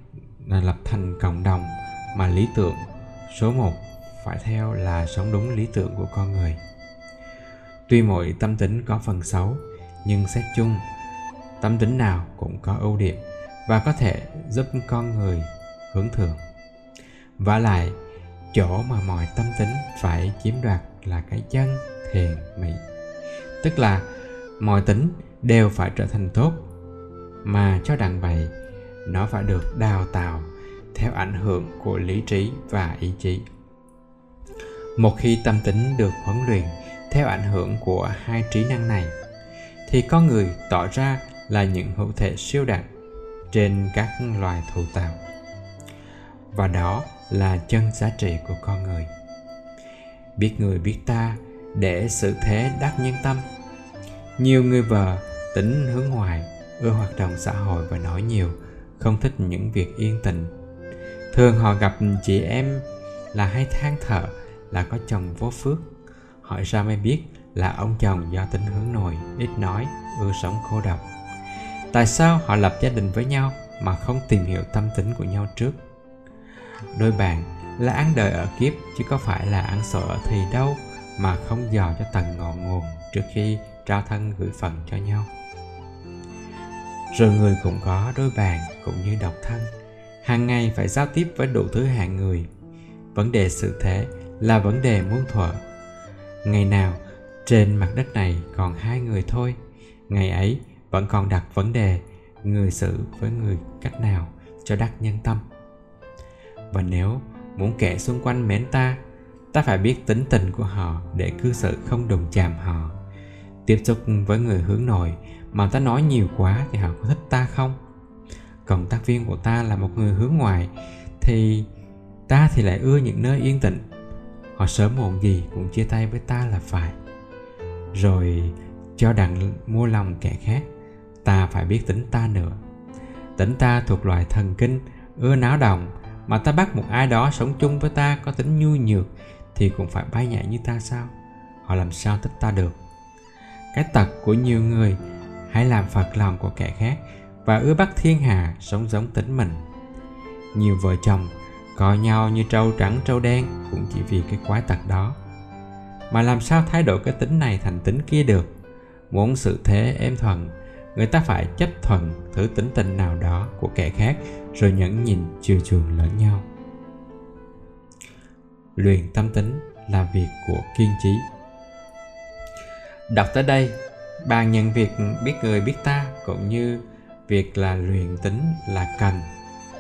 là lập thành cộng đồng mà lý tưởng số một phải theo là sống đúng lý tưởng của con người. Tuy mỗi tâm tính có phần xấu, nhưng xét chung, tâm tính nào cũng có ưu điểm và có thể giúp con người hướng thượng. Và lại, chỗ mà mọi tâm tính phải chiếm đoạt là cái chân thiền mỹ tức là mọi tính đều phải trở thành tốt. Mà cho đặng vậy nó phải được đào tạo theo ảnh hưởng của lý trí và ý chí. Một khi tâm tính được huấn luyện theo ảnh hưởng của hai trí năng này, thì con người tỏ ra là những hữu thể siêu đẳng trên các loài thụ tạo. Và đó là chân giá trị của con người. Biết người biết ta để sự thế đắc nhân tâm. Nhiều người vợ tính hướng ngoại, ưa hoạt động xã hội và nói nhiều, không thích những việc yên tĩnh thường họ gặp chị em là hay than thở là có chồng vô phước. Hỏi ra mới biết là ông chồng do tính hướng nội ít nói, ưa sống cô độc. Tại sao họ lập gia đình với nhau mà không tìm hiểu tâm tính của nhau trước? Đôi bạn, là ăn đời ở kiếp, chứ có phải là ăn sổ ở thì đâu mà không dò cho tầng ngọn nguồn trước khi trao thân gửi phận cho nhau. Rồi người cũng có đôi bàn cũng như độc thân hàng ngày phải giao tiếp với đủ thứ hạng người. Vấn đề sự thế là vấn đề muôn thuở. Ngày nào, trên mặt đất này còn hai người thôi. Ngày ấy, vẫn còn đặt vấn đề, người xử với người cách nào cho đắc nhân tâm. Và nếu muốn kẻ xung quanh mến ta ta phải biết tính tình của họ để cư xử không đụng chạm họ. Tiếp xúc với người hướng nội, mà ta nói nhiều quá thì họ có thích ta không? Cộng tác viên của ta là một người hướng ngoại, thì ta thì lại ưa những nơi yên tĩnh. Họ sớm muộn gì cũng chia tay với ta là phải. Rồi, cho đặng mua lòng kẻ khác, ta phải biết tính ta nữa. Tính ta thuộc loại thần kinh, ưa náo động. Mà ta bắt một ai đó sống chung với ta có tính nhu nhược thì cũng phải bay nhảy như ta sao? Họ làm sao thích ta được? Cái tật của nhiều người hãy làm phật lòng của kẻ khác và ưa bắt thiên hà sống giống tính mình. Nhiều vợ chồng coi nhau như trâu trắng trâu đen cũng chỉ vì cái quái tật đó. Mà làm sao thay đổi cái tính này thành tính kia được? Muốn sự thế êm thuận, người ta phải chấp thuận thử tính tình nào đó của kẻ khác rồi nhẫn nhìn chiều chuộng lẫn nhau. Luyện tâm tính là việc của kiên trí. Đọc tới đây bạn nhận việc biết người biết ta cũng như việc là luyện tính là cần.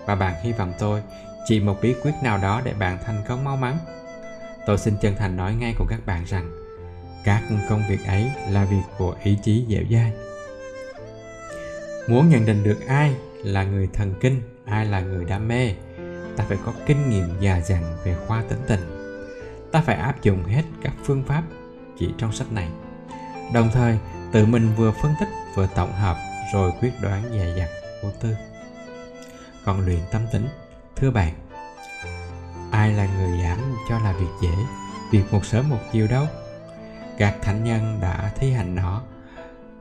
Và bạn hy vọng tôi chỉ một bí quyết nào đó để bạn thành công mau mắn. Tôi xin chân thành nói ngay cùng các bạn rằng, các công việc ấy là việc của ý chí dẻo dai. Muốn nhận định được ai là người thần kinh, ai là người đam mê, ta phải có kinh nghiệm già dặn về khoa tính tình ta phải áp dụng hết các phương pháp chỉ trong sách này. Đồng thời, tự mình vừa phân tích, vừa tổng hợp rồi quyết đoán dè dặt, vô tư. Còn luyện tâm tính, thưa bạn, ai là người giảm cho là việc dễ, việc một sớm một chiều đâu? Các thánh nhân đã thi hành nó,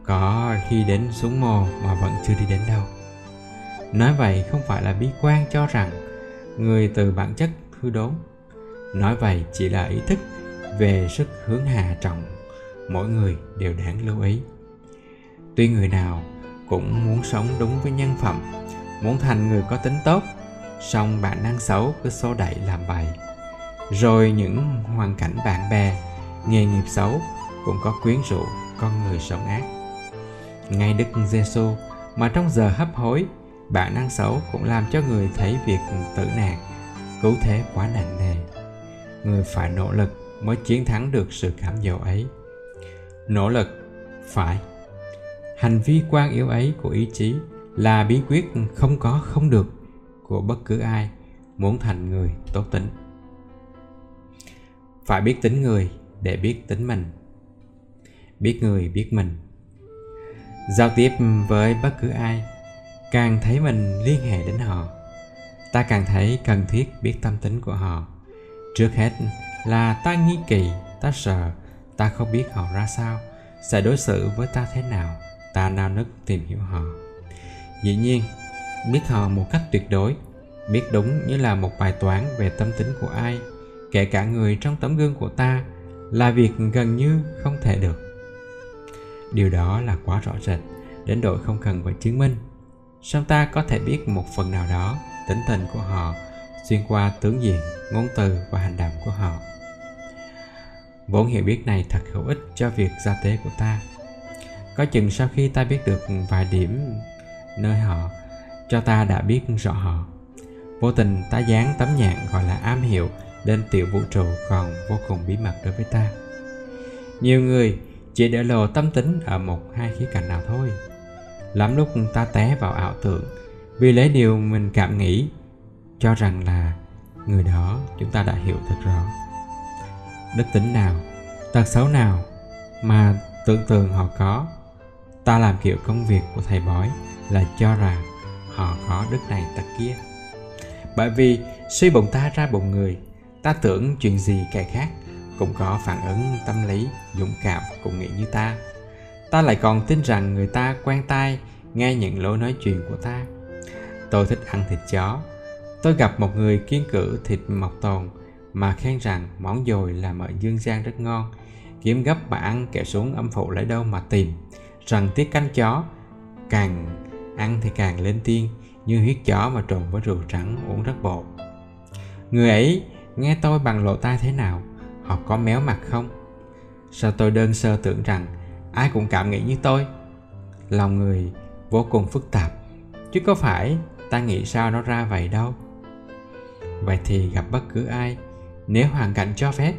có khi đến xuống mồ mà vẫn chưa đi đến đâu. Nói vậy không phải là bi quan cho rằng người từ bản chất hư đốn. Nói vậy chỉ là ý thức về sức hướng hạ trọng, mỗi người đều đáng lưu ý. Tuy người nào cũng muốn sống đúng với nhân phẩm, muốn thành người có tính tốt. Song bản năng xấu, cứ xô đẩy làm vậy rồi những hoàn cảnh bạn bè, nghề nghiệp xấu cũng có quyến rũ con người sống ác. Ngay đức giêsu mà trong giờ hấp hối bản năng xấu cũng làm cho người thấy việc tử nạn, cứu thế quá nặng nề. Người phải nỗ lực mới chiến thắng được sự cảm dỗ ấy. Nỗ lực phải hành vi quan yếu ấy của ý chí là bí quyết không có, không được của bất cứ ai muốn thành người tốt tính. Phải biết tính người để biết tính mình. Biết người biết mình. Giao tiếp với bất cứ ai, càng thấy mình liên hệ đến họ, ta càng thấy cần thiết biết tâm tính của họ. Trước hết là ta nghi kỳ ta sợ, ta không biết họ ra sao, sẽ đối xử với ta thế nào ta nao nức tìm hiểu họ. Dĩ nhiên, biết họ một cách tuyệt đối, biết đúng như là một bài toán về tâm tính của ai, kể cả người trong tấm gương của ta, là việc gần như không thể được. Điều đó là quá rõ rệt, đến độ không cần phải chứng minh. Song ta có thể biết một phần nào đó tính tình của họ xuyên qua tướng diện, ngôn từ và hành động của họ? Vốn hiểu biết này thật hữu ích cho việc giao tế của ta có chừng sau khi ta biết được vài điểm nơi họ, cho ta đã biết rõ họ. Vô tình ta dán tấm nhạc gọi là am hiệu lên tiểu vũ trụ còn vô cùng bí mật đối với ta. Nhiều người chỉ để lộ tâm tính ở một hai khía cạnh nào thôi. Lắm lúc ta té vào ảo tưởng, vì lấy điều mình cảm nghĩ, cho rằng là người đó chúng ta đã hiểu thật rõ. Đức tính nào, tật xấu nào mà tưởng tượng họ có ta làm kiểu công việc của thầy bói là cho rằng họ có đức này tật kia. Bởi vì suy bụng ta ra bụng người, ta tưởng chuyện gì kẻ khác cũng có phản ứng tâm lý, dũng cảm cũng nghĩ như ta. Ta lại còn tin rằng người ta quen tai, nghe những lối nói chuyện của ta. Tôi thích ăn thịt chó. Tôi gặp một người kiên cử thịt mọc tồn mà khen rằng món dồi làm ở dương gian rất ngon. Kiếm gấp mà ăn kẻ xuống âm phụ lấy đâu mà tìm rằng tiết canh chó, càng ăn thì càng lên tiên, như huyết chó mà trộn với rượu trắng uống rất bột. Người ấy nghe tôi bằng lộ tai thế nào? Họ có méo mặt không? Sao tôi đơn sơ tưởng rằng ai cũng cảm nghĩ như tôi? Lòng người vô cùng phức tạp, chứ có phải ta nghĩ sao nó ra vậy đâu. Vậy thì gặp bất cứ ai, nếu hoàn cảnh cho phép,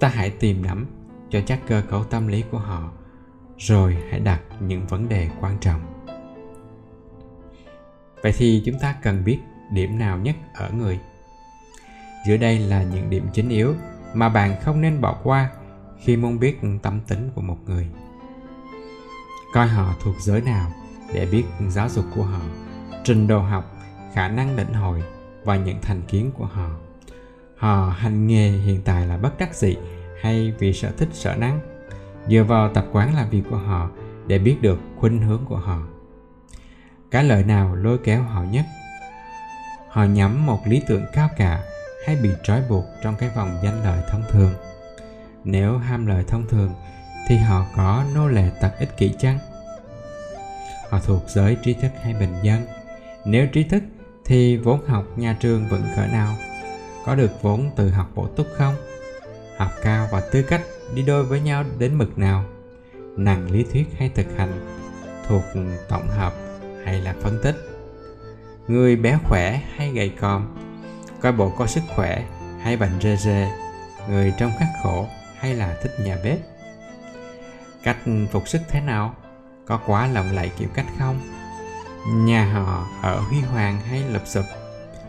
ta hãy tìm nắm cho chắc cơ cấu tâm lý của họ rồi hãy đặt những vấn đề quan trọng. Vậy thì chúng ta cần biết điểm nào nhất ở người. Dưới đây là những điểm chính yếu mà bạn không nên bỏ qua khi muốn biết tâm tính của một người. Coi họ thuộc giới nào để biết giáo dục của họ, trình độ học, khả năng lĩnh hội và những thành kiến của họ. Họ hành nghề hiện tại là bất đắc dĩ hay vì sở thích, sở năng? Dựa vào tập quán làm việc của họ để biết được khuynh hướng của họ. Cái lợi nào lôi kéo họ nhất? Họ nhắm một lý tưởng cao cả hay bị trói buộc trong cái vòng danh lợi thông thường? Nếu ham lợi thông thường, thì họ có nô lệ tật ích kỷ chăng? Họ thuộc giới trí thức hay bình dân? Nếu trí thức, thì vốn học nhà trường vẫn cỡ nào? Có được vốn từ học bổ túc không? Học cao và tư cách đi đôi với nhau đến mực nào? Nặng lý thuyết hay thực hành thuộc tổng hợp hay là phân tích? Người béo khỏe hay gầy còm? Coi bộ có sức khỏe hay bệnh rê rê người trong khắc khổ hay là thích nhà bếp? Cách phục sức thế nào? Có quá lộng lẫy kiểu cách không? Nhà họ ở huy hoàng hay lụp sụp?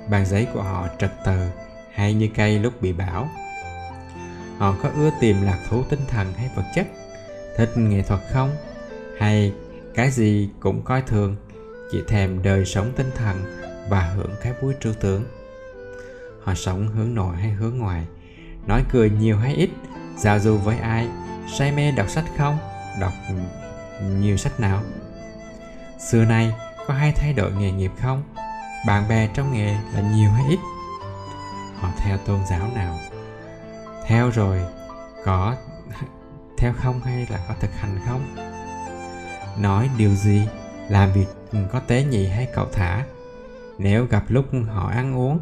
Bàn giấy của họ trật từ hay như cây lúc bị bão? Họ có ưa tìm lạc thú tinh thần hay vật chất? Thích nghệ thuật không? Hay cái gì cũng coi thường, chỉ thèm đời sống tinh thần và hưởng cái vui trừu tượng? Họ sống hướng nội hay hướng ngoài? Nói cười nhiều hay ít? Giao du với ai? Say mê đọc sách không? Đọc nhiều sách nào? Xưa nay có hay thay đổi nghề nghiệp không? Bạn bè trong nghề là nhiều hay ít? Họ theo tôn giáo nào? Theo rồi, có *laughs* theo không hay là có thực hành không? Nói điều gì, làm việc có tế nhị hay cậu thả? Nếu gặp lúc họ ăn uống,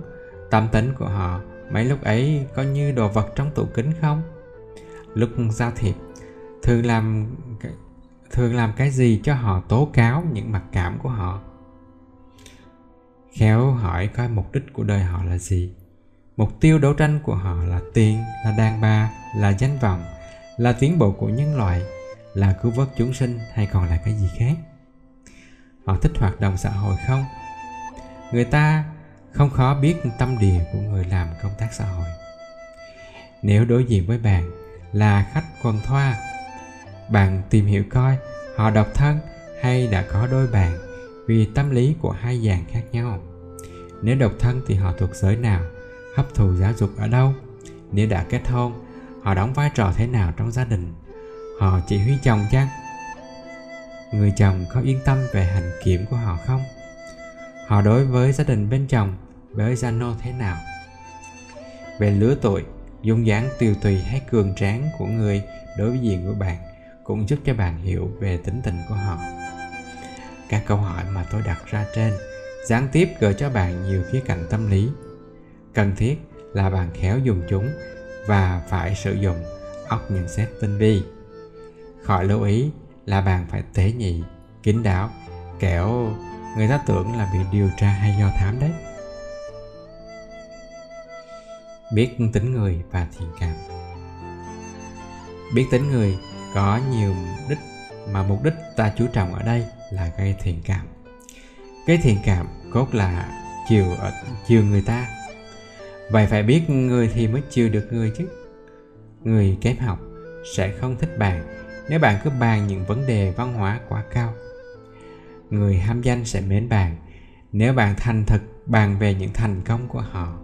tâm tính của họ, mấy lúc ấy có như đồ vật trong tủ kính không? Lúc giao thiệp, thường làm thường làm cái gì cho họ tố cáo những mặc cảm của họ? Khéo hỏi coi mục đích của đời họ là gì mục tiêu đấu tranh của họ là tiền, là đàn bà, là danh vọng, là tiến bộ của nhân loại, là cứu vớt chúng sinh hay còn là cái gì khác? Họ thích hoạt động xã hội không? Người ta không khó biết tâm địa của người làm công tác xã hội. Nếu đối diện với bạn là khách quần thoa, bạn tìm hiểu coi họ độc thân hay đã có đôi bạn vì tâm lý của hai dạng khác nhau. Nếu độc thân thì họ thuộc giới nào? Hấp thụ giáo dục ở đâu. Nếu đã kết hôn, họ đóng vai trò thế nào trong gia đình? Họ chỉ huy chồng chăng? Người chồng có yên tâm về hành kiểm của họ không? Họ đối với gia đình bên chồng, với gia nô thế nào? Về lứa tuổi, dung dáng tiêu tùy hay cường tráng của người đối diện của bạn cũng giúp cho bạn hiểu về tính tình của họ. Các câu hỏi mà tôi đặt ra trên, gián tiếp gợi cho bạn nhiều khía cạnh tâm lý cần thiết là bạn khéo dùng chúng và phải sử dụng óc nhận xét tinh vi. Khỏi lưu ý là bạn phải tế nhị, kín đáo kẻo người ta tưởng là bị điều tra hay do thám đấy. Biết tính người và thiện cảm. Biết tính người có nhiều mục đích mà mục đích ta chú trọng ở đây là gây thiện cảm. Cái thiện cảm cốt là chiều ở, chiều người ta vậy phải biết người thì mới chiều được người chứ. Người kém học sẽ không thích bạn nếu bạn cứ bàn những vấn đề văn hóa quá cao. Người ham danh sẽ mến bạn nếu bạn thành thật bàn về những thành công của họ.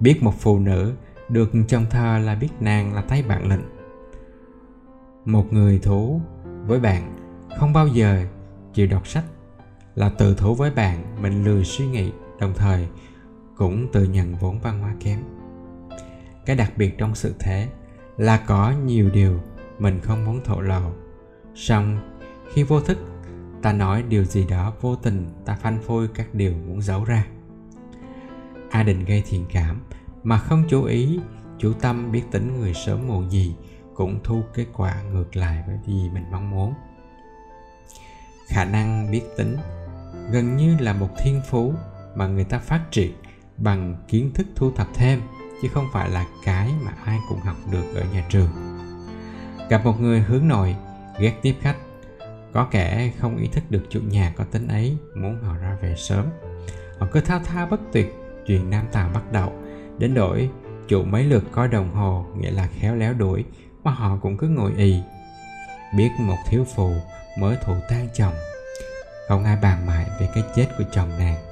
Biết một phụ nữ được trong thơ là biết nàng là tay bạn lệnh một người thú với bạn không bao giờ chịu đọc sách là tự thú với bạn, mình lười suy nghĩ, đồng thời cũng tự nhận vốn văn hóa kém. Cái đặc biệt trong sự thế là có nhiều điều mình không muốn thổ lộ. Song, khi vô thức, ta nói điều gì đó vô tình, ta phanh phôi các điều muốn giấu ra. Ai định gây thiện cảm, mà không chú ý chủ tâm biết tính người sớm muộn gì cũng thu kết quả ngược lại với gì mình mong muốn. Khả năng biết tính gần như là một thiên phú mà người ta phát triển bằng kiến thức thu thập thêm, chứ không phải là cái mà ai cũng học được ở nhà trường. Gặp một người hướng nội, ghét tiếp khách, có kẻ không ý thức được chủ nhà có tính ấy, muốn họ ra về sớm. Họ cứ thao thao bất tuyệt, chuyện nam tàu bắt đầu, đến đổi chủ mấy lượt coi đồng hồ, nghĩa là khéo léo đuổi, mà họ cũng cứ ngồi ì. Biết một thiếu phụ mới thụ tan chồng, không ai bàn mãi về cái chết của chồng nàng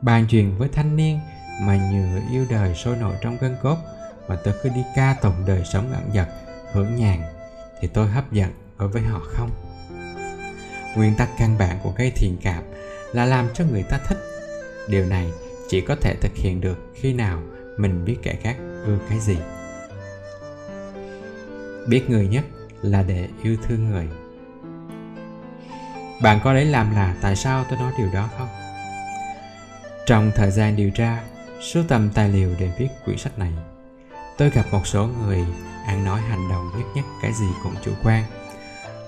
bàn chuyện với thanh niên mà nhựa yêu đời sôi nổi trong gân cốt mà tôi cứ đi ca tụng đời sống ẩn dật, hưởng nhàn thì tôi hấp dẫn đối với họ không? Nguyên tắc căn bản của cái thiền cảm là làm cho người ta thích. Điều này chỉ có thể thực hiện được khi nào mình biết kẻ khác ưa cái gì. Biết người nhất là để yêu thương người. Bạn có lấy làm là tại sao tôi nói điều đó không? Trong thời gian điều tra sưu tầm tài liệu để viết quyển sách này, tôi gặp một số người ăn nói hành động nhất nhất cái gì cũng chủ quan.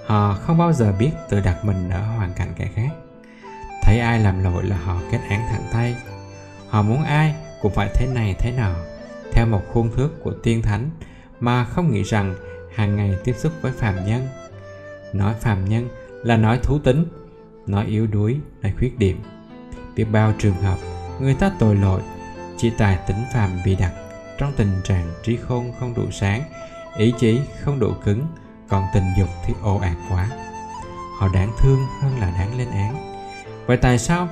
Họ không bao giờ biết tự đặt mình ở hoàn cảnh kẻ khác. Thấy ai làm lỗi là họ kết án thẳng tay. Họ muốn ai cũng phải thế này thế nào theo một khuôn thước của tiên thánh mà không nghĩ rằng hàng ngày tiếp xúc với phàm nhân. Nói phàm nhân là nói thú tính, nói yếu đuối, nói khuyết điểm biết bao trường hợp người ta tội lỗi, chỉ tài tính phàm bị đặt trong tình trạng trí khôn không đủ sáng, ý chí không đủ cứng, còn tình dục thì ồ ạt quá. Họ đáng thương hơn là đáng lên án. Vậy tại sao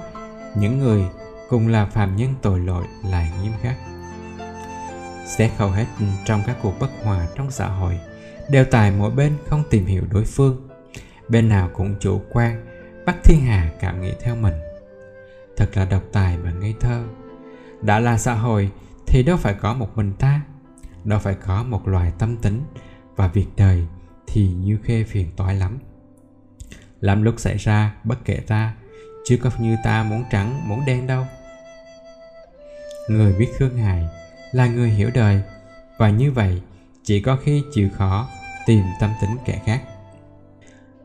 những người cùng là phàm nhân tội lỗi lại nghiêm khắc? Xét hầu hết trong các cuộc bất hòa trong xã hội đều tại mỗi bên không tìm hiểu đối phương. Bên nào cũng chủ quan, bắt thiên hà cảm nghĩ theo mình thật là độc tài và ngây thơ. Đã là xã hội thì đâu phải có một mình ta, đâu phải có một loài tâm tính và việc đời thì như khê phiền toái lắm. Làm lúc xảy ra bất kể ta, chứ có như ta muốn trắng, muốn đen đâu. Người biết khương hài là người hiểu đời, và như vậy chỉ có khi chịu khó tìm tâm tính kẻ khác.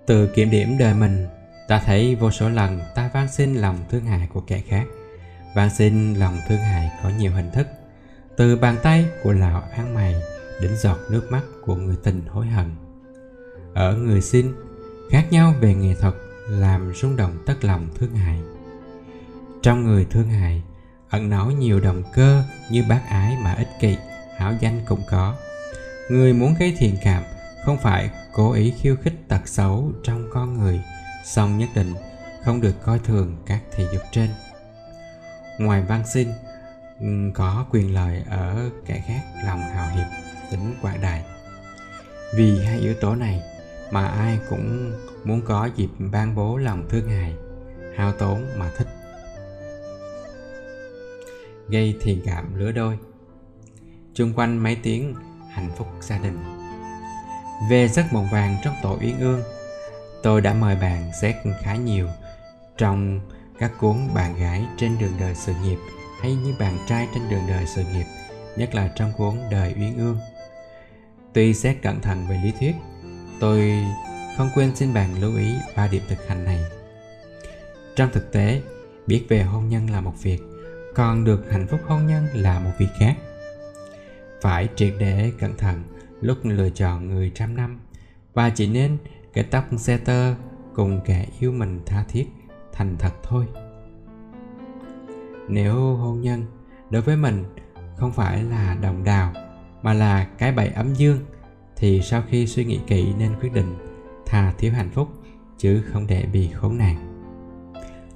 Từ kiểm điểm đời mình ta thấy vô số lần ta van xin lòng thương hại của kẻ khác. Van xin lòng thương hại có nhiều hình thức. Từ bàn tay của lão ăn mày đến giọt nước mắt của người tình hối hận. Ở người xin, khác nhau về nghệ thuật làm rung động tất lòng thương hại. Trong người thương hại, ẩn náu nhiều động cơ như bác ái mà ích kỷ, hảo danh cũng có. Người muốn gây thiện cảm không phải cố ý khiêu khích tật xấu trong con người song nhất định không được coi thường các thị dục trên. Ngoài văn sinh có quyền lợi ở kẻ khác lòng hào hiệp, tính quảng đại vì hai yếu tố này mà ai cũng muốn có dịp ban bố lòng thương hại, hao tốn mà thích. Gây thiền cảm lứa đôi. Chung quanh mấy tiếng hạnh phúc gia đình. Về giấc mộng vàng trong tổ uyên ương tôi đã mời bạn xét khá nhiều trong các cuốn bạn gái trên đường đời sự nghiệp hay như bạn trai trên đường đời sự nghiệp, nhất là trong cuốn đời uyên ương. Tuy xét cẩn thận về lý thuyết, tôi không quên xin bạn lưu ý ba điểm thực hành này. Trong thực tế, biết về hôn nhân là một việc, còn được hạnh phúc hôn nhân là một việc khác. Phải triệt để cẩn thận lúc lựa chọn người trăm năm, và chỉ nên cái tóc xe tơ cùng kẻ yêu mình tha thiết, thành thật thôi. Nếu hôn nhân đối với mình không phải là đồng đào, mà là cái bẫy ấm dương, thì sau khi suy nghĩ kỹ nên quyết định thà thiếu hạnh phúc, chứ không để bị khốn nạn.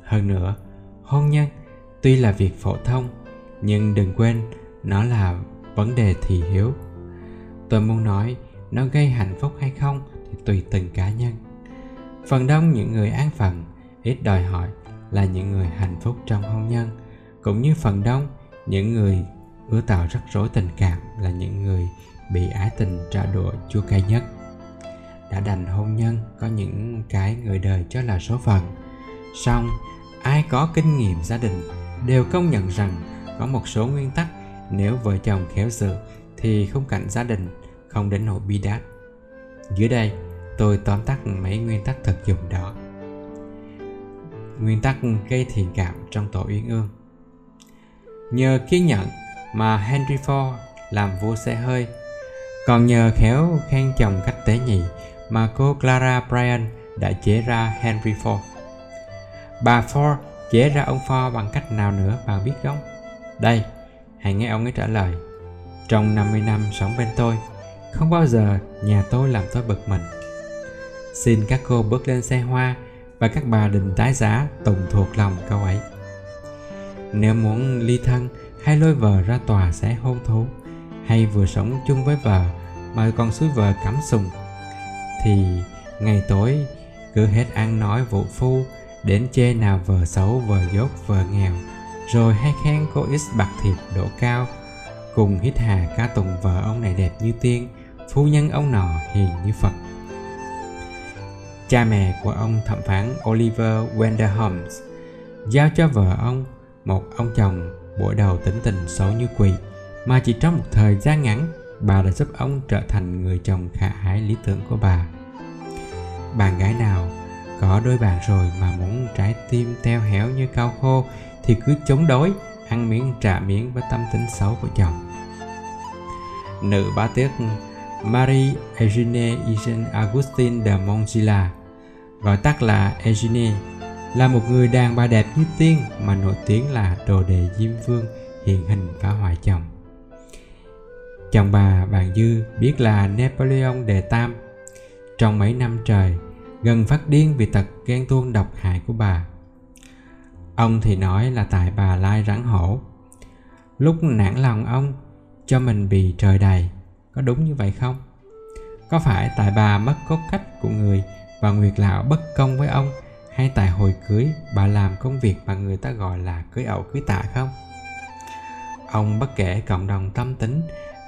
Hơn nữa, hôn nhân tuy là việc phổ thông, nhưng đừng quên nó là vấn đề thị hiếu. Tôi muốn nói, nó gây hạnh phúc hay không tùy từng cá nhân. Phần đông những người an phận, ít đòi hỏi là những người hạnh phúc trong hôn nhân. Cũng như phần đông, những người ưa tạo rắc rối tình cảm là những người bị ái tình trả đũa chua cay nhất. Đã đành hôn nhân có những cái người đời cho là số phận. Song, ai có kinh nghiệm gia đình đều công nhận rằng có một số nguyên tắc nếu vợ chồng khéo giữ thì khung cảnh gia đình không đến nỗi bi đát. Dưới đây tôi tóm tắt mấy nguyên tắc thực dụng đó. Nguyên tắc gây thiện cảm trong tổ uyên ương. Nhờ kiên nhẫn mà henry ford làm vua xe hơi, còn nhờ khéo khen chồng cách tế nhị mà cô clara bryan đã chế ra henry ford. Bà ford chế ra ông ford bằng cách nào nữa bạn biết không? Đây, hãy nghe ông ấy trả lời. Trong 50 năm sống bên tôi, không bao giờ nhà tôi làm tôi bực mình xin các cô bước lên xe hoa và các bà đừng tái giá tùng thuộc lòng câu ấy. Nếu muốn ly thân hay lôi vợ ra tòa sẽ hôn thú. Hay vừa sống chung với vợ mà còn suối vợ cắm sùng. Thì ngày tối, cứ hết ăn nói vụ phu, đến chê nào vợ xấu, vợ dốt, vợ nghèo. Rồi hay khen cô ít bạc thiệp độ cao, cùng hít hà ca tùng vợ ông này đẹp như tiên, phu nhân ông nọ hiền như phật cha mẹ của ông thẩm phán oliver wendell holmes giao cho vợ ông một ông chồng buổi đầu tính tình xấu như quỷ. Mà chỉ trong một thời gian ngắn, bà đã giúp ông trở thành người chồng khả ái lý tưởng của bà. Bạn gái nào có đôi bạn rồi mà muốn trái tim teo héo như cao khô thì cứ chống đối, ăn miếng trả miếng với tâm tính xấu của chồng. Nữ bá tước Marie Eugenie Eugène Augustine de Montgila gọi tắt là Eugenie là một người đàn bà đẹp như tiên mà nổi tiếng là đồ đệ diêm vương hiện hình phá hoại chồng. Chồng bà Bàn dư biết là Napoleon đệ tam. Trong mấy năm trời, gần phát điên vì tật ghen tuông độc hại của bà. Ông thì nói là tại bà lai rắn hổ. Lúc nản lòng ông, cho mình bị trời đầy có đúng như vậy không? Có phải tại bà mất cốt cách của người và nguyệt lão bất công với ông, hay tại hồi cưới bà làm công việc mà người ta gọi là cưới ẩu cưới tạ không? Ông bất kể cộng đồng tâm tính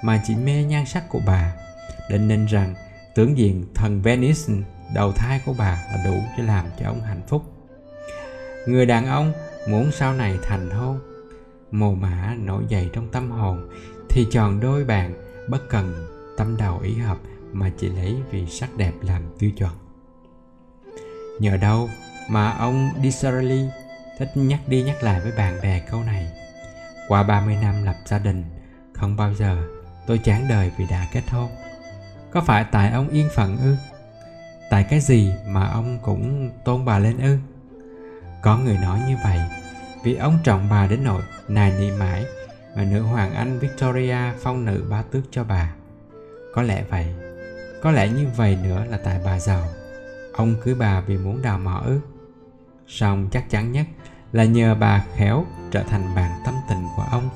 mà chỉ mê nhan sắc của bà, định nên rằng tướng diện thần Venice, đầu thai của bà là đủ để làm cho ông hạnh phúc. Người đàn ông muốn sau này thành hôn, mồ mã nổi dậy trong tâm hồn, thì chọn đôi bạn bất cần tâm đầu ý hợp mà chỉ lấy vì sắc đẹp làm tiêu chuẩn. Nhờ đâu mà ông Disraeli thích nhắc đi nhắc lại với bạn bè câu này? Qua 30 năm lập gia đình, không bao giờ tôi chán đời vì đã kết hôn. Có phải tại ông yên phận ư? Tại cái gì mà ông cũng tôn bà lên ư? Có người nói như vậy, vì ông trọng bà đến nỗi nài nỉ mãi và nữ hoàng anh victoria phong nữ bá tước cho bà. Có lẽ vậy, có lẽ như vậy nữa là tại bà giàu. Ông cưới bà vì muốn đào mỏ ước. song chắc chắn nhất là nhờ bà khéo trở thành bạn tâm tình của ông.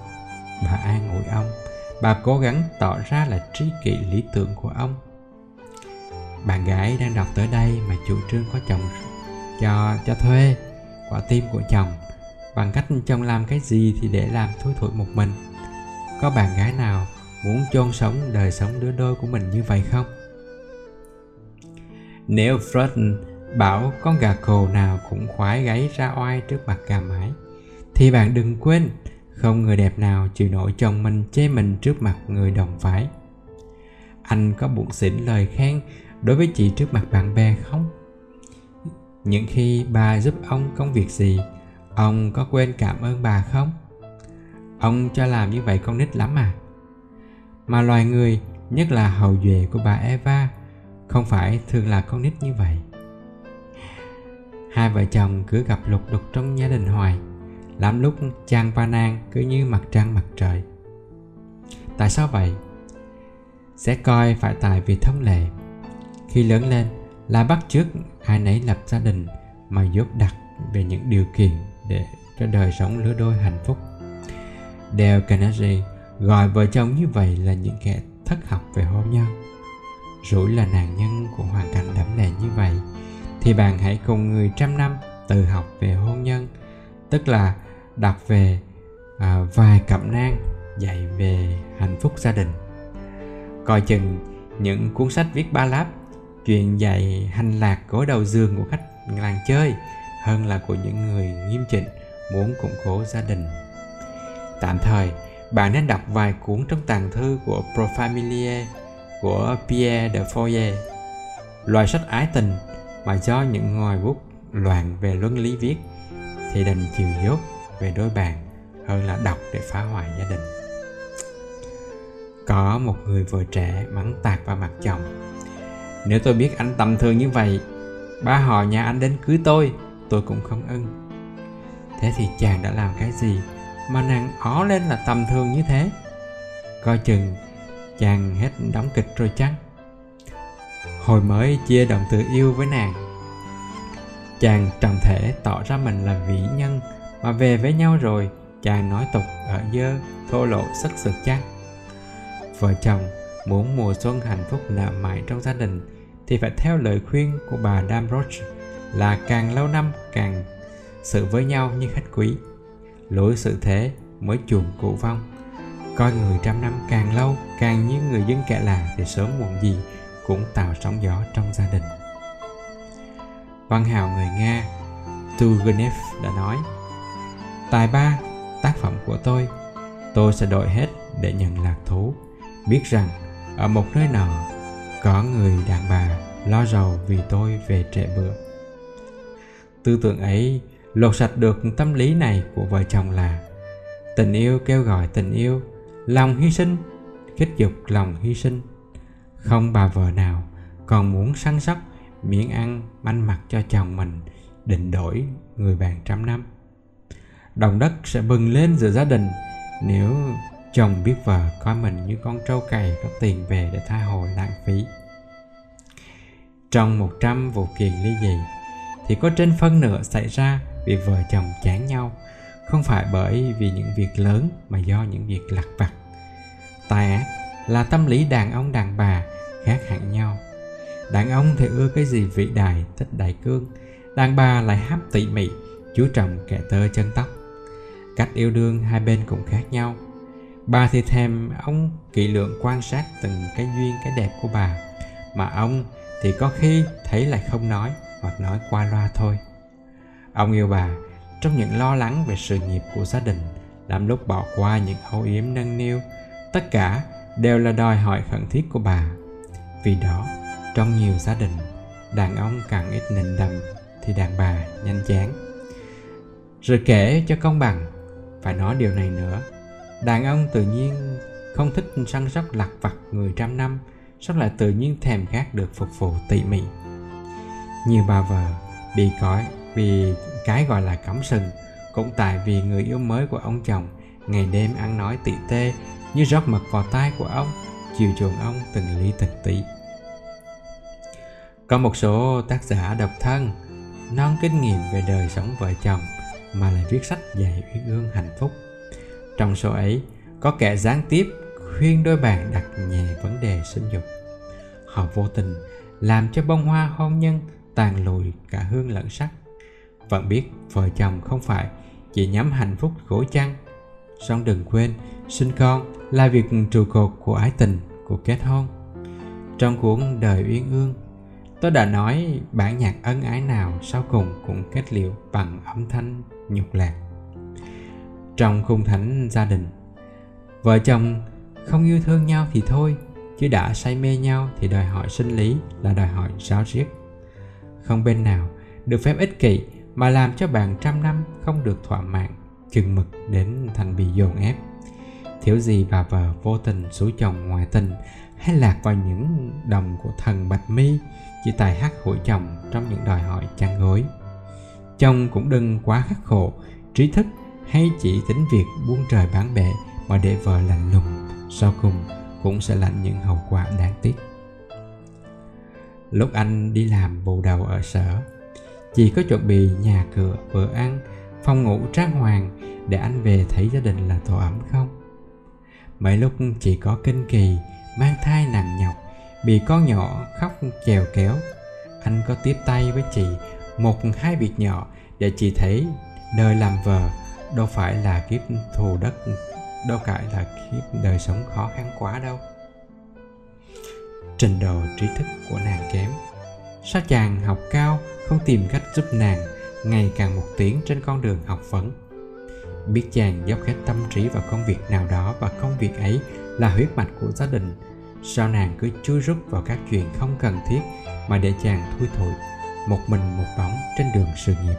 Bà an ủi ông, bà cố gắng tỏ ra là trí kỷ lý tưởng của ông. Bạn gái đang đọc tới đây mà chủ trương có chồng, cho cho thuê quả tim của chồng bằng cách chồng làm cái gì thì để làm thui thủi một mình. Có bạn gái nào muốn chôn sống đời sống đứa đôi của mình như vậy không? Nếu Freud bảo con gà cồ nào cũng khoái gáy ra oai trước mặt gà mái, thì bạn đừng quên không người đẹp nào chịu nổi chồng mình chê mình trước mặt người đồng phái. Anh có buồn xỉn lời khen đối với chị trước mặt bạn bè không? Những khi bà giúp ông công việc gì ông có quên cảm ơn bà không? Ông cho làm như vậy con nít lắm à? Mà loài người, nhất là hậu duệ của bà eva, không phải thường là con nít như vậy. Hai vợ chồng cứ gặp lục đục trong gia đình hoài, lắm lúc chàng và nàng cứ như mặt trăng mặt trời. Tại sao vậy? Sẽ coi phải tại vì thông lệ. Khi lớn lên là bắt chước ai nấy lập gia đình mà dốt đặt về những điều kiện để cho đời sống lứa đôi hạnh phúc. Dale Carnegie gọi vợ chồng như vậy là những kẻ thất học về hôn nhân. Rủi là nạn nhân của hoàn cảnh đẫm lệ như vậy thì bạn hãy cùng người trăm năm tự học về hôn nhân tức là đọc về à, vài cẩm nang dạy về hạnh phúc gia đình. Coi chừng những cuốn sách viết ba láp chuyện dạy hành lạc gối đầu giường của khách làng chơi hơn là của những người nghiêm chỉnh, muốn củng cố gia đình. Tạm thời, bạn nên đọc vài cuốn trong tàng thư của profamilie của Pierre de Foyer. Loại sách ái tình mà do những ngòi bút loạn về luân lý viết thì đành chịu dốt về đôi bàn hơn là đọc để phá hoại gia đình. Có một người vợ trẻ mắng tạc vào mặt chồng. Nếu tôi biết anh tầm thường như vậy ba họ nhà anh đến cưới tôi tôi cũng không ưng. Thế thì chàng đã làm cái gì mà nàng ó lên là tầm thường như thế? Coi chừng chàng hết đóng kịch rồi chăng? Hồi mới chia động từ yêu với nàng, chàng trầm thể tỏ ra mình là vĩ nhân mà về với nhau rồi, chàng nói tục ở dơ, thô lộ sắc sực chăng? Vợ chồng muốn mùa xuân hạnh phúc nở mãi trong gia đình thì phải theo lời khuyên của bà Damroche là càng lâu năm càng sự với nhau như khách quý. Lỗi sự thế mới chuồng cụ vong. Coi người trăm năm càng lâu càng như người dân kẻ làng thì sớm muộn gì cũng tạo sóng gió trong gia đình. Văn hào người nga, Turgenev đã nói, tài ba, tác phẩm của tôi tôi sẽ đổi hết để nhận lạc thú. Biết rằng ở một nơi nào có người đàn bà lo giàu vì tôi về trễ bữa tư tưởng ấy lột sạch được tâm lý này của vợ chồng là tình yêu kêu gọi tình yêu, lòng hy sinh kích dục lòng hy sinh. Không bà vợ nào còn muốn săn sóc, miếng ăn, manh mặt cho chồng mình, định đổi người bạn trăm năm. Đồng đất sẽ bừng lên giữa gia đình nếu chồng biết vợ coi mình như con trâu cày có tiền về để tha hồ lãng phí. Trong 100 vụ kiện ly dị thì có trên phân nửa xảy ra vì vợ chồng chán nhau. Không phải bởi vì những việc lớn mà do những việc lặt vặt. Tai ác là tâm lý đàn ông đàn bà khác hẳn nhau. Đàn ông thì ưa cái gì vĩ đại, thích đại cương. Đàn bà lại hấp tỉ mỉ chú trọng kẻ tơ chân tóc. Cách yêu đương hai bên cũng khác nhau. Bà thì thèm ông kỹ lượng quan sát từng cái duyên, cái đẹp của bà, mà ông thì có khi thấy lại không nói hoặc nói qua loa thôi. Ông yêu bà, trong những lo lắng về sự nghiệp của gia đình làm lúc bỏ qua những âu yếm nâng niu, tất cả đều là đòi hỏi khẩn thiết của bà. Vì đó, trong nhiều gia đình, đàn ông càng ít nịnh đầm thì đàn bà nhanh chán. Rồi kể cho công bằng, phải nói điều này nữa. Đàn ông tự nhiên không thích săn sóc lặt vặt người trăm năm sóc lại tự nhiên thèm khát được phục vụ tỉ mỉ nhiều bà vợ bị cõi vì cái gọi là cắm sừng, cũng tại vì người yêu mới của ông chồng, ngày đêm ăn nói tị tê, như rót mật vào tai của ông, chiều chuộng ông từng ly từng tí. Có một số tác giả độc thân, non kinh nghiệm về đời sống vợ chồng, mà lại viết sách dạy uyên ương hạnh phúc. Trong số ấy, có kẻ gián tiếp khuyên đôi bạn đặt nhẹ vấn đề sinh dục. Họ vô tình làm cho bông hoa hôn nhân tàn lùi cả hương lẫn sắc. Vẫn biết vợ chồng không phải chỉ nhắm hạnh phúc gỗ chăn song đừng quên, sinh con là việc trụ cột của ái tình, của kết hôn. Trong cuốn đời uyên ương, tôi đã nói bản nhạc ân ái nào sau cùng cũng kết liễu bằng âm thanh nhục lạc. Trong khung thánh gia đình, vợ chồng không yêu thương nhau thì thôi, chứ đã say mê nhau thì đòi hỏi sinh lý là đòi hỏi ráo riết không bên nào được phép ích kỷ mà làm cho bạn trăm năm không được thỏa mãn, chừng mực đến thành bị dồn ép. Thiếu gì bà vợ vô tình xúi chồng ngoại tình hay lạc vào những đồng của thần bạch mi chỉ tài hát hủi chồng trong những đòi hỏi chăn gối. Chồng cũng đừng quá khắc khổ, trí thức hay chỉ tính việc buông trời bán bệ mà để vợ lạnh lùng, sau cùng cũng sẽ lạnh những hậu quả đáng tiếc lúc anh đi làm bù đầu ở sở chỉ có chuẩn bị nhà cửa, bữa ăn, phòng ngủ trang hoàng để anh về thấy gia đình là tổ ấm không? Mấy lúc chỉ có kinh kỳ, mang thai nặng nhọc, bị con nhỏ khóc chèo kéo, anh có tiếp tay với chị một hai việc nhỏ để chị thấy đời làm vợ đâu phải là kiếp thù đất, đâu phải là kiếp đời sống khó khăn quá đâu trình độ trí thức của nàng kém. Sao chàng học cao, không tìm cách giúp nàng, ngày càng một tiến trên con đường học vấn. Biết chàng dốc hết tâm trí vào công việc nào đó và công việc ấy là huyết mạch của gia đình, sao nàng cứ chui rút vào các chuyện không cần thiết mà để chàng thui thủi, một mình một bóng trên đường sự nghiệp.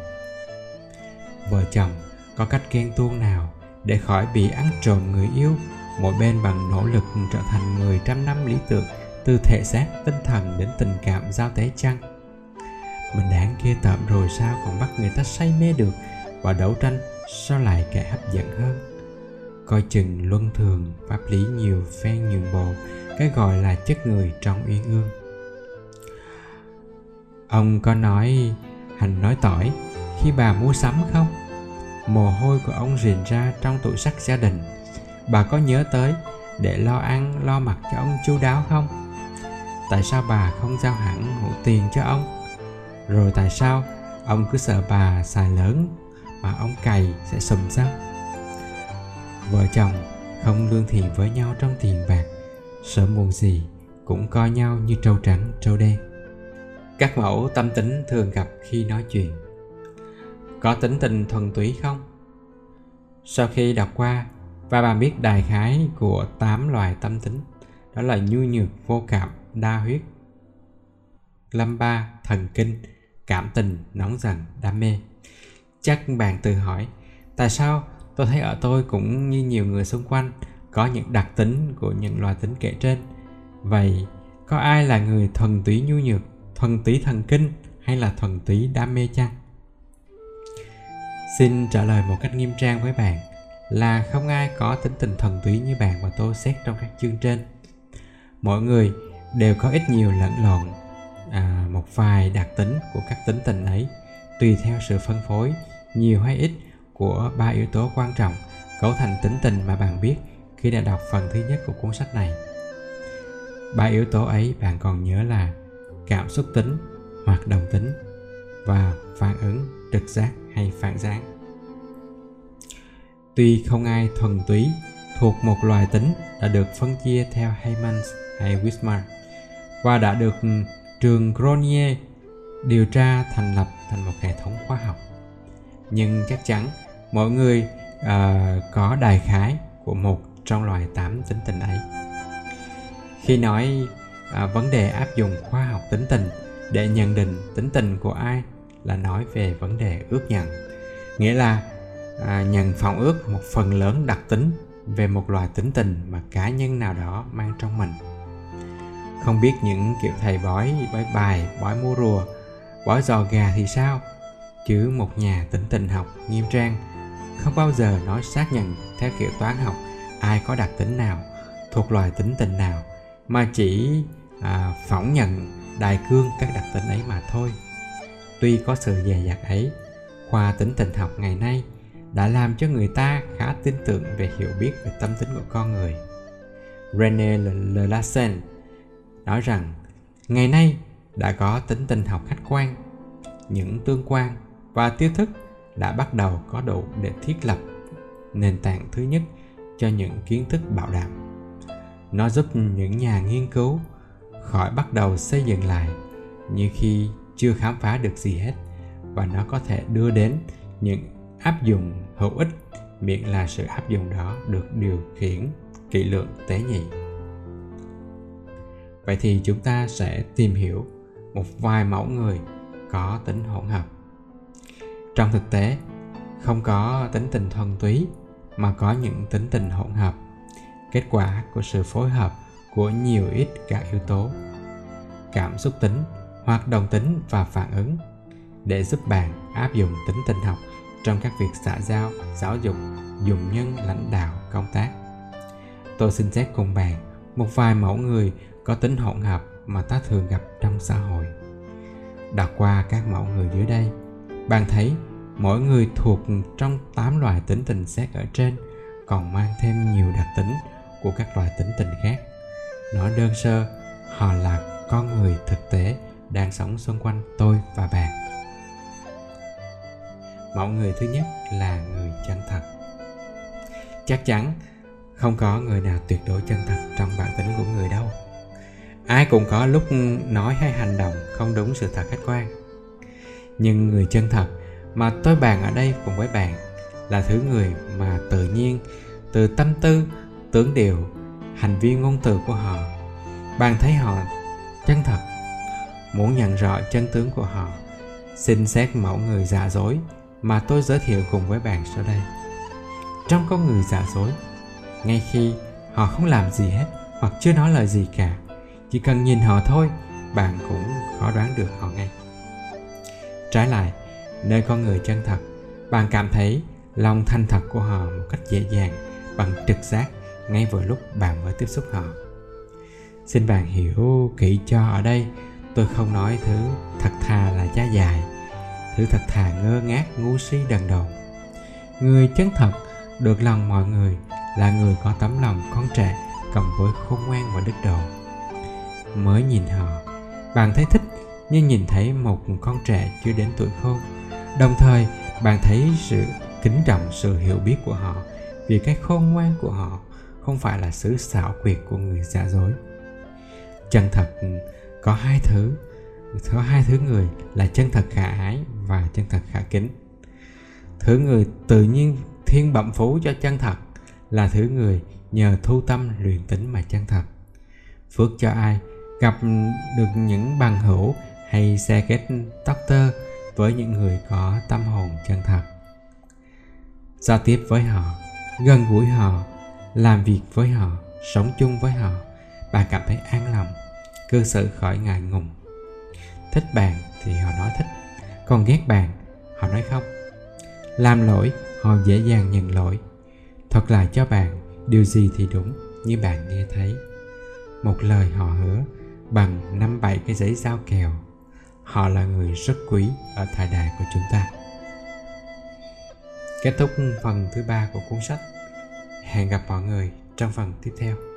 Vợ chồng, có cách ghen tuông nào để khỏi bị ăn trộm người yêu, mỗi bên bằng nỗ lực trở thành người trăm năm lý tưởng từ thể xác tinh thần đến tình cảm giao tế chăng? Mình đáng kia tởm rồi sao còn bắt người ta say mê được? Và đấu tranh sao lại kẻ hấp dẫn hơn? Coi chừng luân thường, pháp lý nhiều phen nhường bộ, cái gọi là chất người trong uyên ương. Ông có nói hành nói tỏi, khi bà mua sắm không? Mồ hôi của ông rền ra trong tủ sắt gia đình. Bà có nhớ tới để lo ăn, lo mặc cho ông chu đáo không? Tại sao bà không giao hẳn hữu tiền cho ông? Rồi tại sao ông cứ sợ bà xài lớn mà ông cày sẽ sùm sao vợ chồng không lương thiện với nhau trong tiền bạc, sớm muộn gì cũng coi nhau như trâu trắng, trâu đen. Các mẫu tâm tính thường gặp khi nói chuyện. Có tính tình thuần túy không? Sau khi đọc qua và bà biết đại khái của 8 loài tâm tính, đó là nhu nhược, vô cảm đa huyết lâm ba thần kinh, cảm tình, nóng giận, đam mê. Chắc bạn tự hỏi, tại sao tôi thấy ở tôi cũng như nhiều người xung quanh có những đặc tính của những loài tính kể trên? Vậy có ai là người thuần túy nhu nhược, thuần túy thần kinh hay là thuần túy đam mê chăng? Xin trả lời một cách nghiêm trang với bạn là không ai có tính tình thuần túy như bạn và tôi xét trong các chương trên. Mỗi người đều có ít nhiều lẫn lộn. À, một vài đặc tính của các tính tình ấy tùy theo sự phân phối nhiều hay ít của ba yếu tố quan trọng cấu thành tính tình mà bạn biết khi đã đọc phần thứ nhất của cuốn sách này. Ba yếu tố ấy bạn còn nhớ là cảm xúc tính hoạt động tính và phản ứng trực giác hay phản giác tuy không ai thuần túy thuộc một loài tính đã được phân chia theo Heymans hay Wismar và đã được ừ, trường Gronier điều tra thành lập thành một hệ thống khoa học. Nhưng chắc chắn mọi người uh, có đại khái của một trong loài tám tính tình ấy. Khi nói uh, vấn đề áp dụng khoa học tính tình để nhận định tính tình của ai là nói về vấn đề ước nhận. Nghĩa là uh, nhận phòng ước một phần lớn đặc tính về một loài tính tình mà cá nhân nào đó mang trong mình không biết những kiểu thầy bói bói bài bói mua rùa bói giò gà thì sao? Chứ một nhà tính tình học nghiêm trang không bao giờ nói xác nhận theo kiểu toán học ai có đặc tính nào thuộc loài tính tình nào mà chỉ à, phỏng nhận đại cương các đặc tính ấy mà thôi. Tuy có sự dè dặt ấy khoa tính tình học ngày nay đã làm cho người ta khá tin tưởng về hiểu biết về tâm tính của con người. René larsen nói rằng, ngày nay đã có tính tinh học khách quan, những tương quan và tiêu thức đã bắt đầu có đủ để thiết lập nền tảng thứ nhất cho những kiến thức bảo đảm. Nó giúp những nhà nghiên cứu khỏi bắt đầu xây dựng lại như khi chưa khám phá được gì hết và nó có thể đưa đến những áp dụng hữu ích, miễn là sự áp dụng đó được điều khiển kỹ lưỡng tế nhị vậy thì chúng ta sẽ tìm hiểu một vài mẫu người có tính hỗn hợp. Trong thực tế, không có tính tình thuần túy mà có những tính tình hỗn hợp. Kết quả của sự phối hợp của nhiều ít các yếu tố, cảm xúc tính, hoạt động tính và phản ứng để giúp bạn áp dụng tính tình học trong các việc xã giao, giáo dục, dùng nhân, lãnh đạo, công tác. Tôi xin xét cùng bạn, một vài mẫu người có tính hỗn hợp mà ta thường gặp trong xã hội. Đọc qua các mẫu người dưới đây, bạn thấy mỗi người thuộc trong 8 loại tính tình xét ở trên còn mang thêm nhiều đặc tính của các loại tính tình khác. Nói đơn sơ, họ là con người thực tế đang sống xung quanh tôi và bạn. Mẫu người thứ nhất là người chân thật. Chắc chắn không có người nào tuyệt đối chân thật trong bản tính của người đâu ai cũng có lúc nói hay hành động không đúng sự thật khách quan. Nhưng người chân thật mà tôi bàn ở đây cùng với bạn là thứ người mà tự nhiên, từ tâm tư, tưởng điều, hành vi ngôn từ của họ. Bạn thấy họ chân thật, muốn nhận rõ chân tướng của họ, xin xét mẫu người giả dối mà tôi giới thiệu cùng với bạn sau đây. Trong con người giả dối, ngay khi họ không làm gì hết hoặc chưa nói lời gì cả chỉ cần nhìn họ thôi, bạn cũng khó đoán được họ ngay. Trái lại, nơi con người chân thật, bạn cảm thấy lòng thanh thật của họ một cách dễ dàng, bằng trực giác ngay vừa lúc bạn mới tiếp xúc họ. Xin bạn hiểu kỹ cho ở đây, tôi không nói thứ thật thà là giá dài, thứ thật thà ngơ ngác, ngu si, đần độn. Người chân thật được lòng mọi người là người có tấm lòng con trẻ cộng với khôn ngoan và đức độ mới nhìn họ. Bạn thấy thích như nhìn thấy một con trẻ chưa đến tuổi khôn đồng thời, bạn thấy sự kính trọng, sự hiểu biết của họ, vì cái khôn ngoan của họ không phải là sự xảo quyệt của người giả dối. Chân thật, có hai thứ, có hai thứ người là chân thật khả ái và chân thật khả kính. Thứ người tự nhiên thiên bẩm phú cho chân thật là thứ người nhờ thu tâm luyện tính mà chân thật. Phước cho ai? Gặp được những bằng hữu hay xe kết doctor với những người có tâm hồn chân thật. Giao tiếp với họ, gần gũi họ, làm việc với họ, sống chung với họ bạn cảm thấy an lòng, cư xử khỏi ngại ngùng. Thích bạn thì họ nói thích, còn ghét bạn, họ nói không. Làm lỗi, họ dễ dàng nhận lỗi. Thuật lại cho bạn, điều gì thì đúng như bạn nghe thấy. Một lời họ hứa bằng năm bảy cái giấy giao kèo. Họ là người rất quý ở thời đại của chúng ta. Kết thúc phần thứ ba của cuốn sách. Hẹn gặp mọi người trong phần tiếp theo.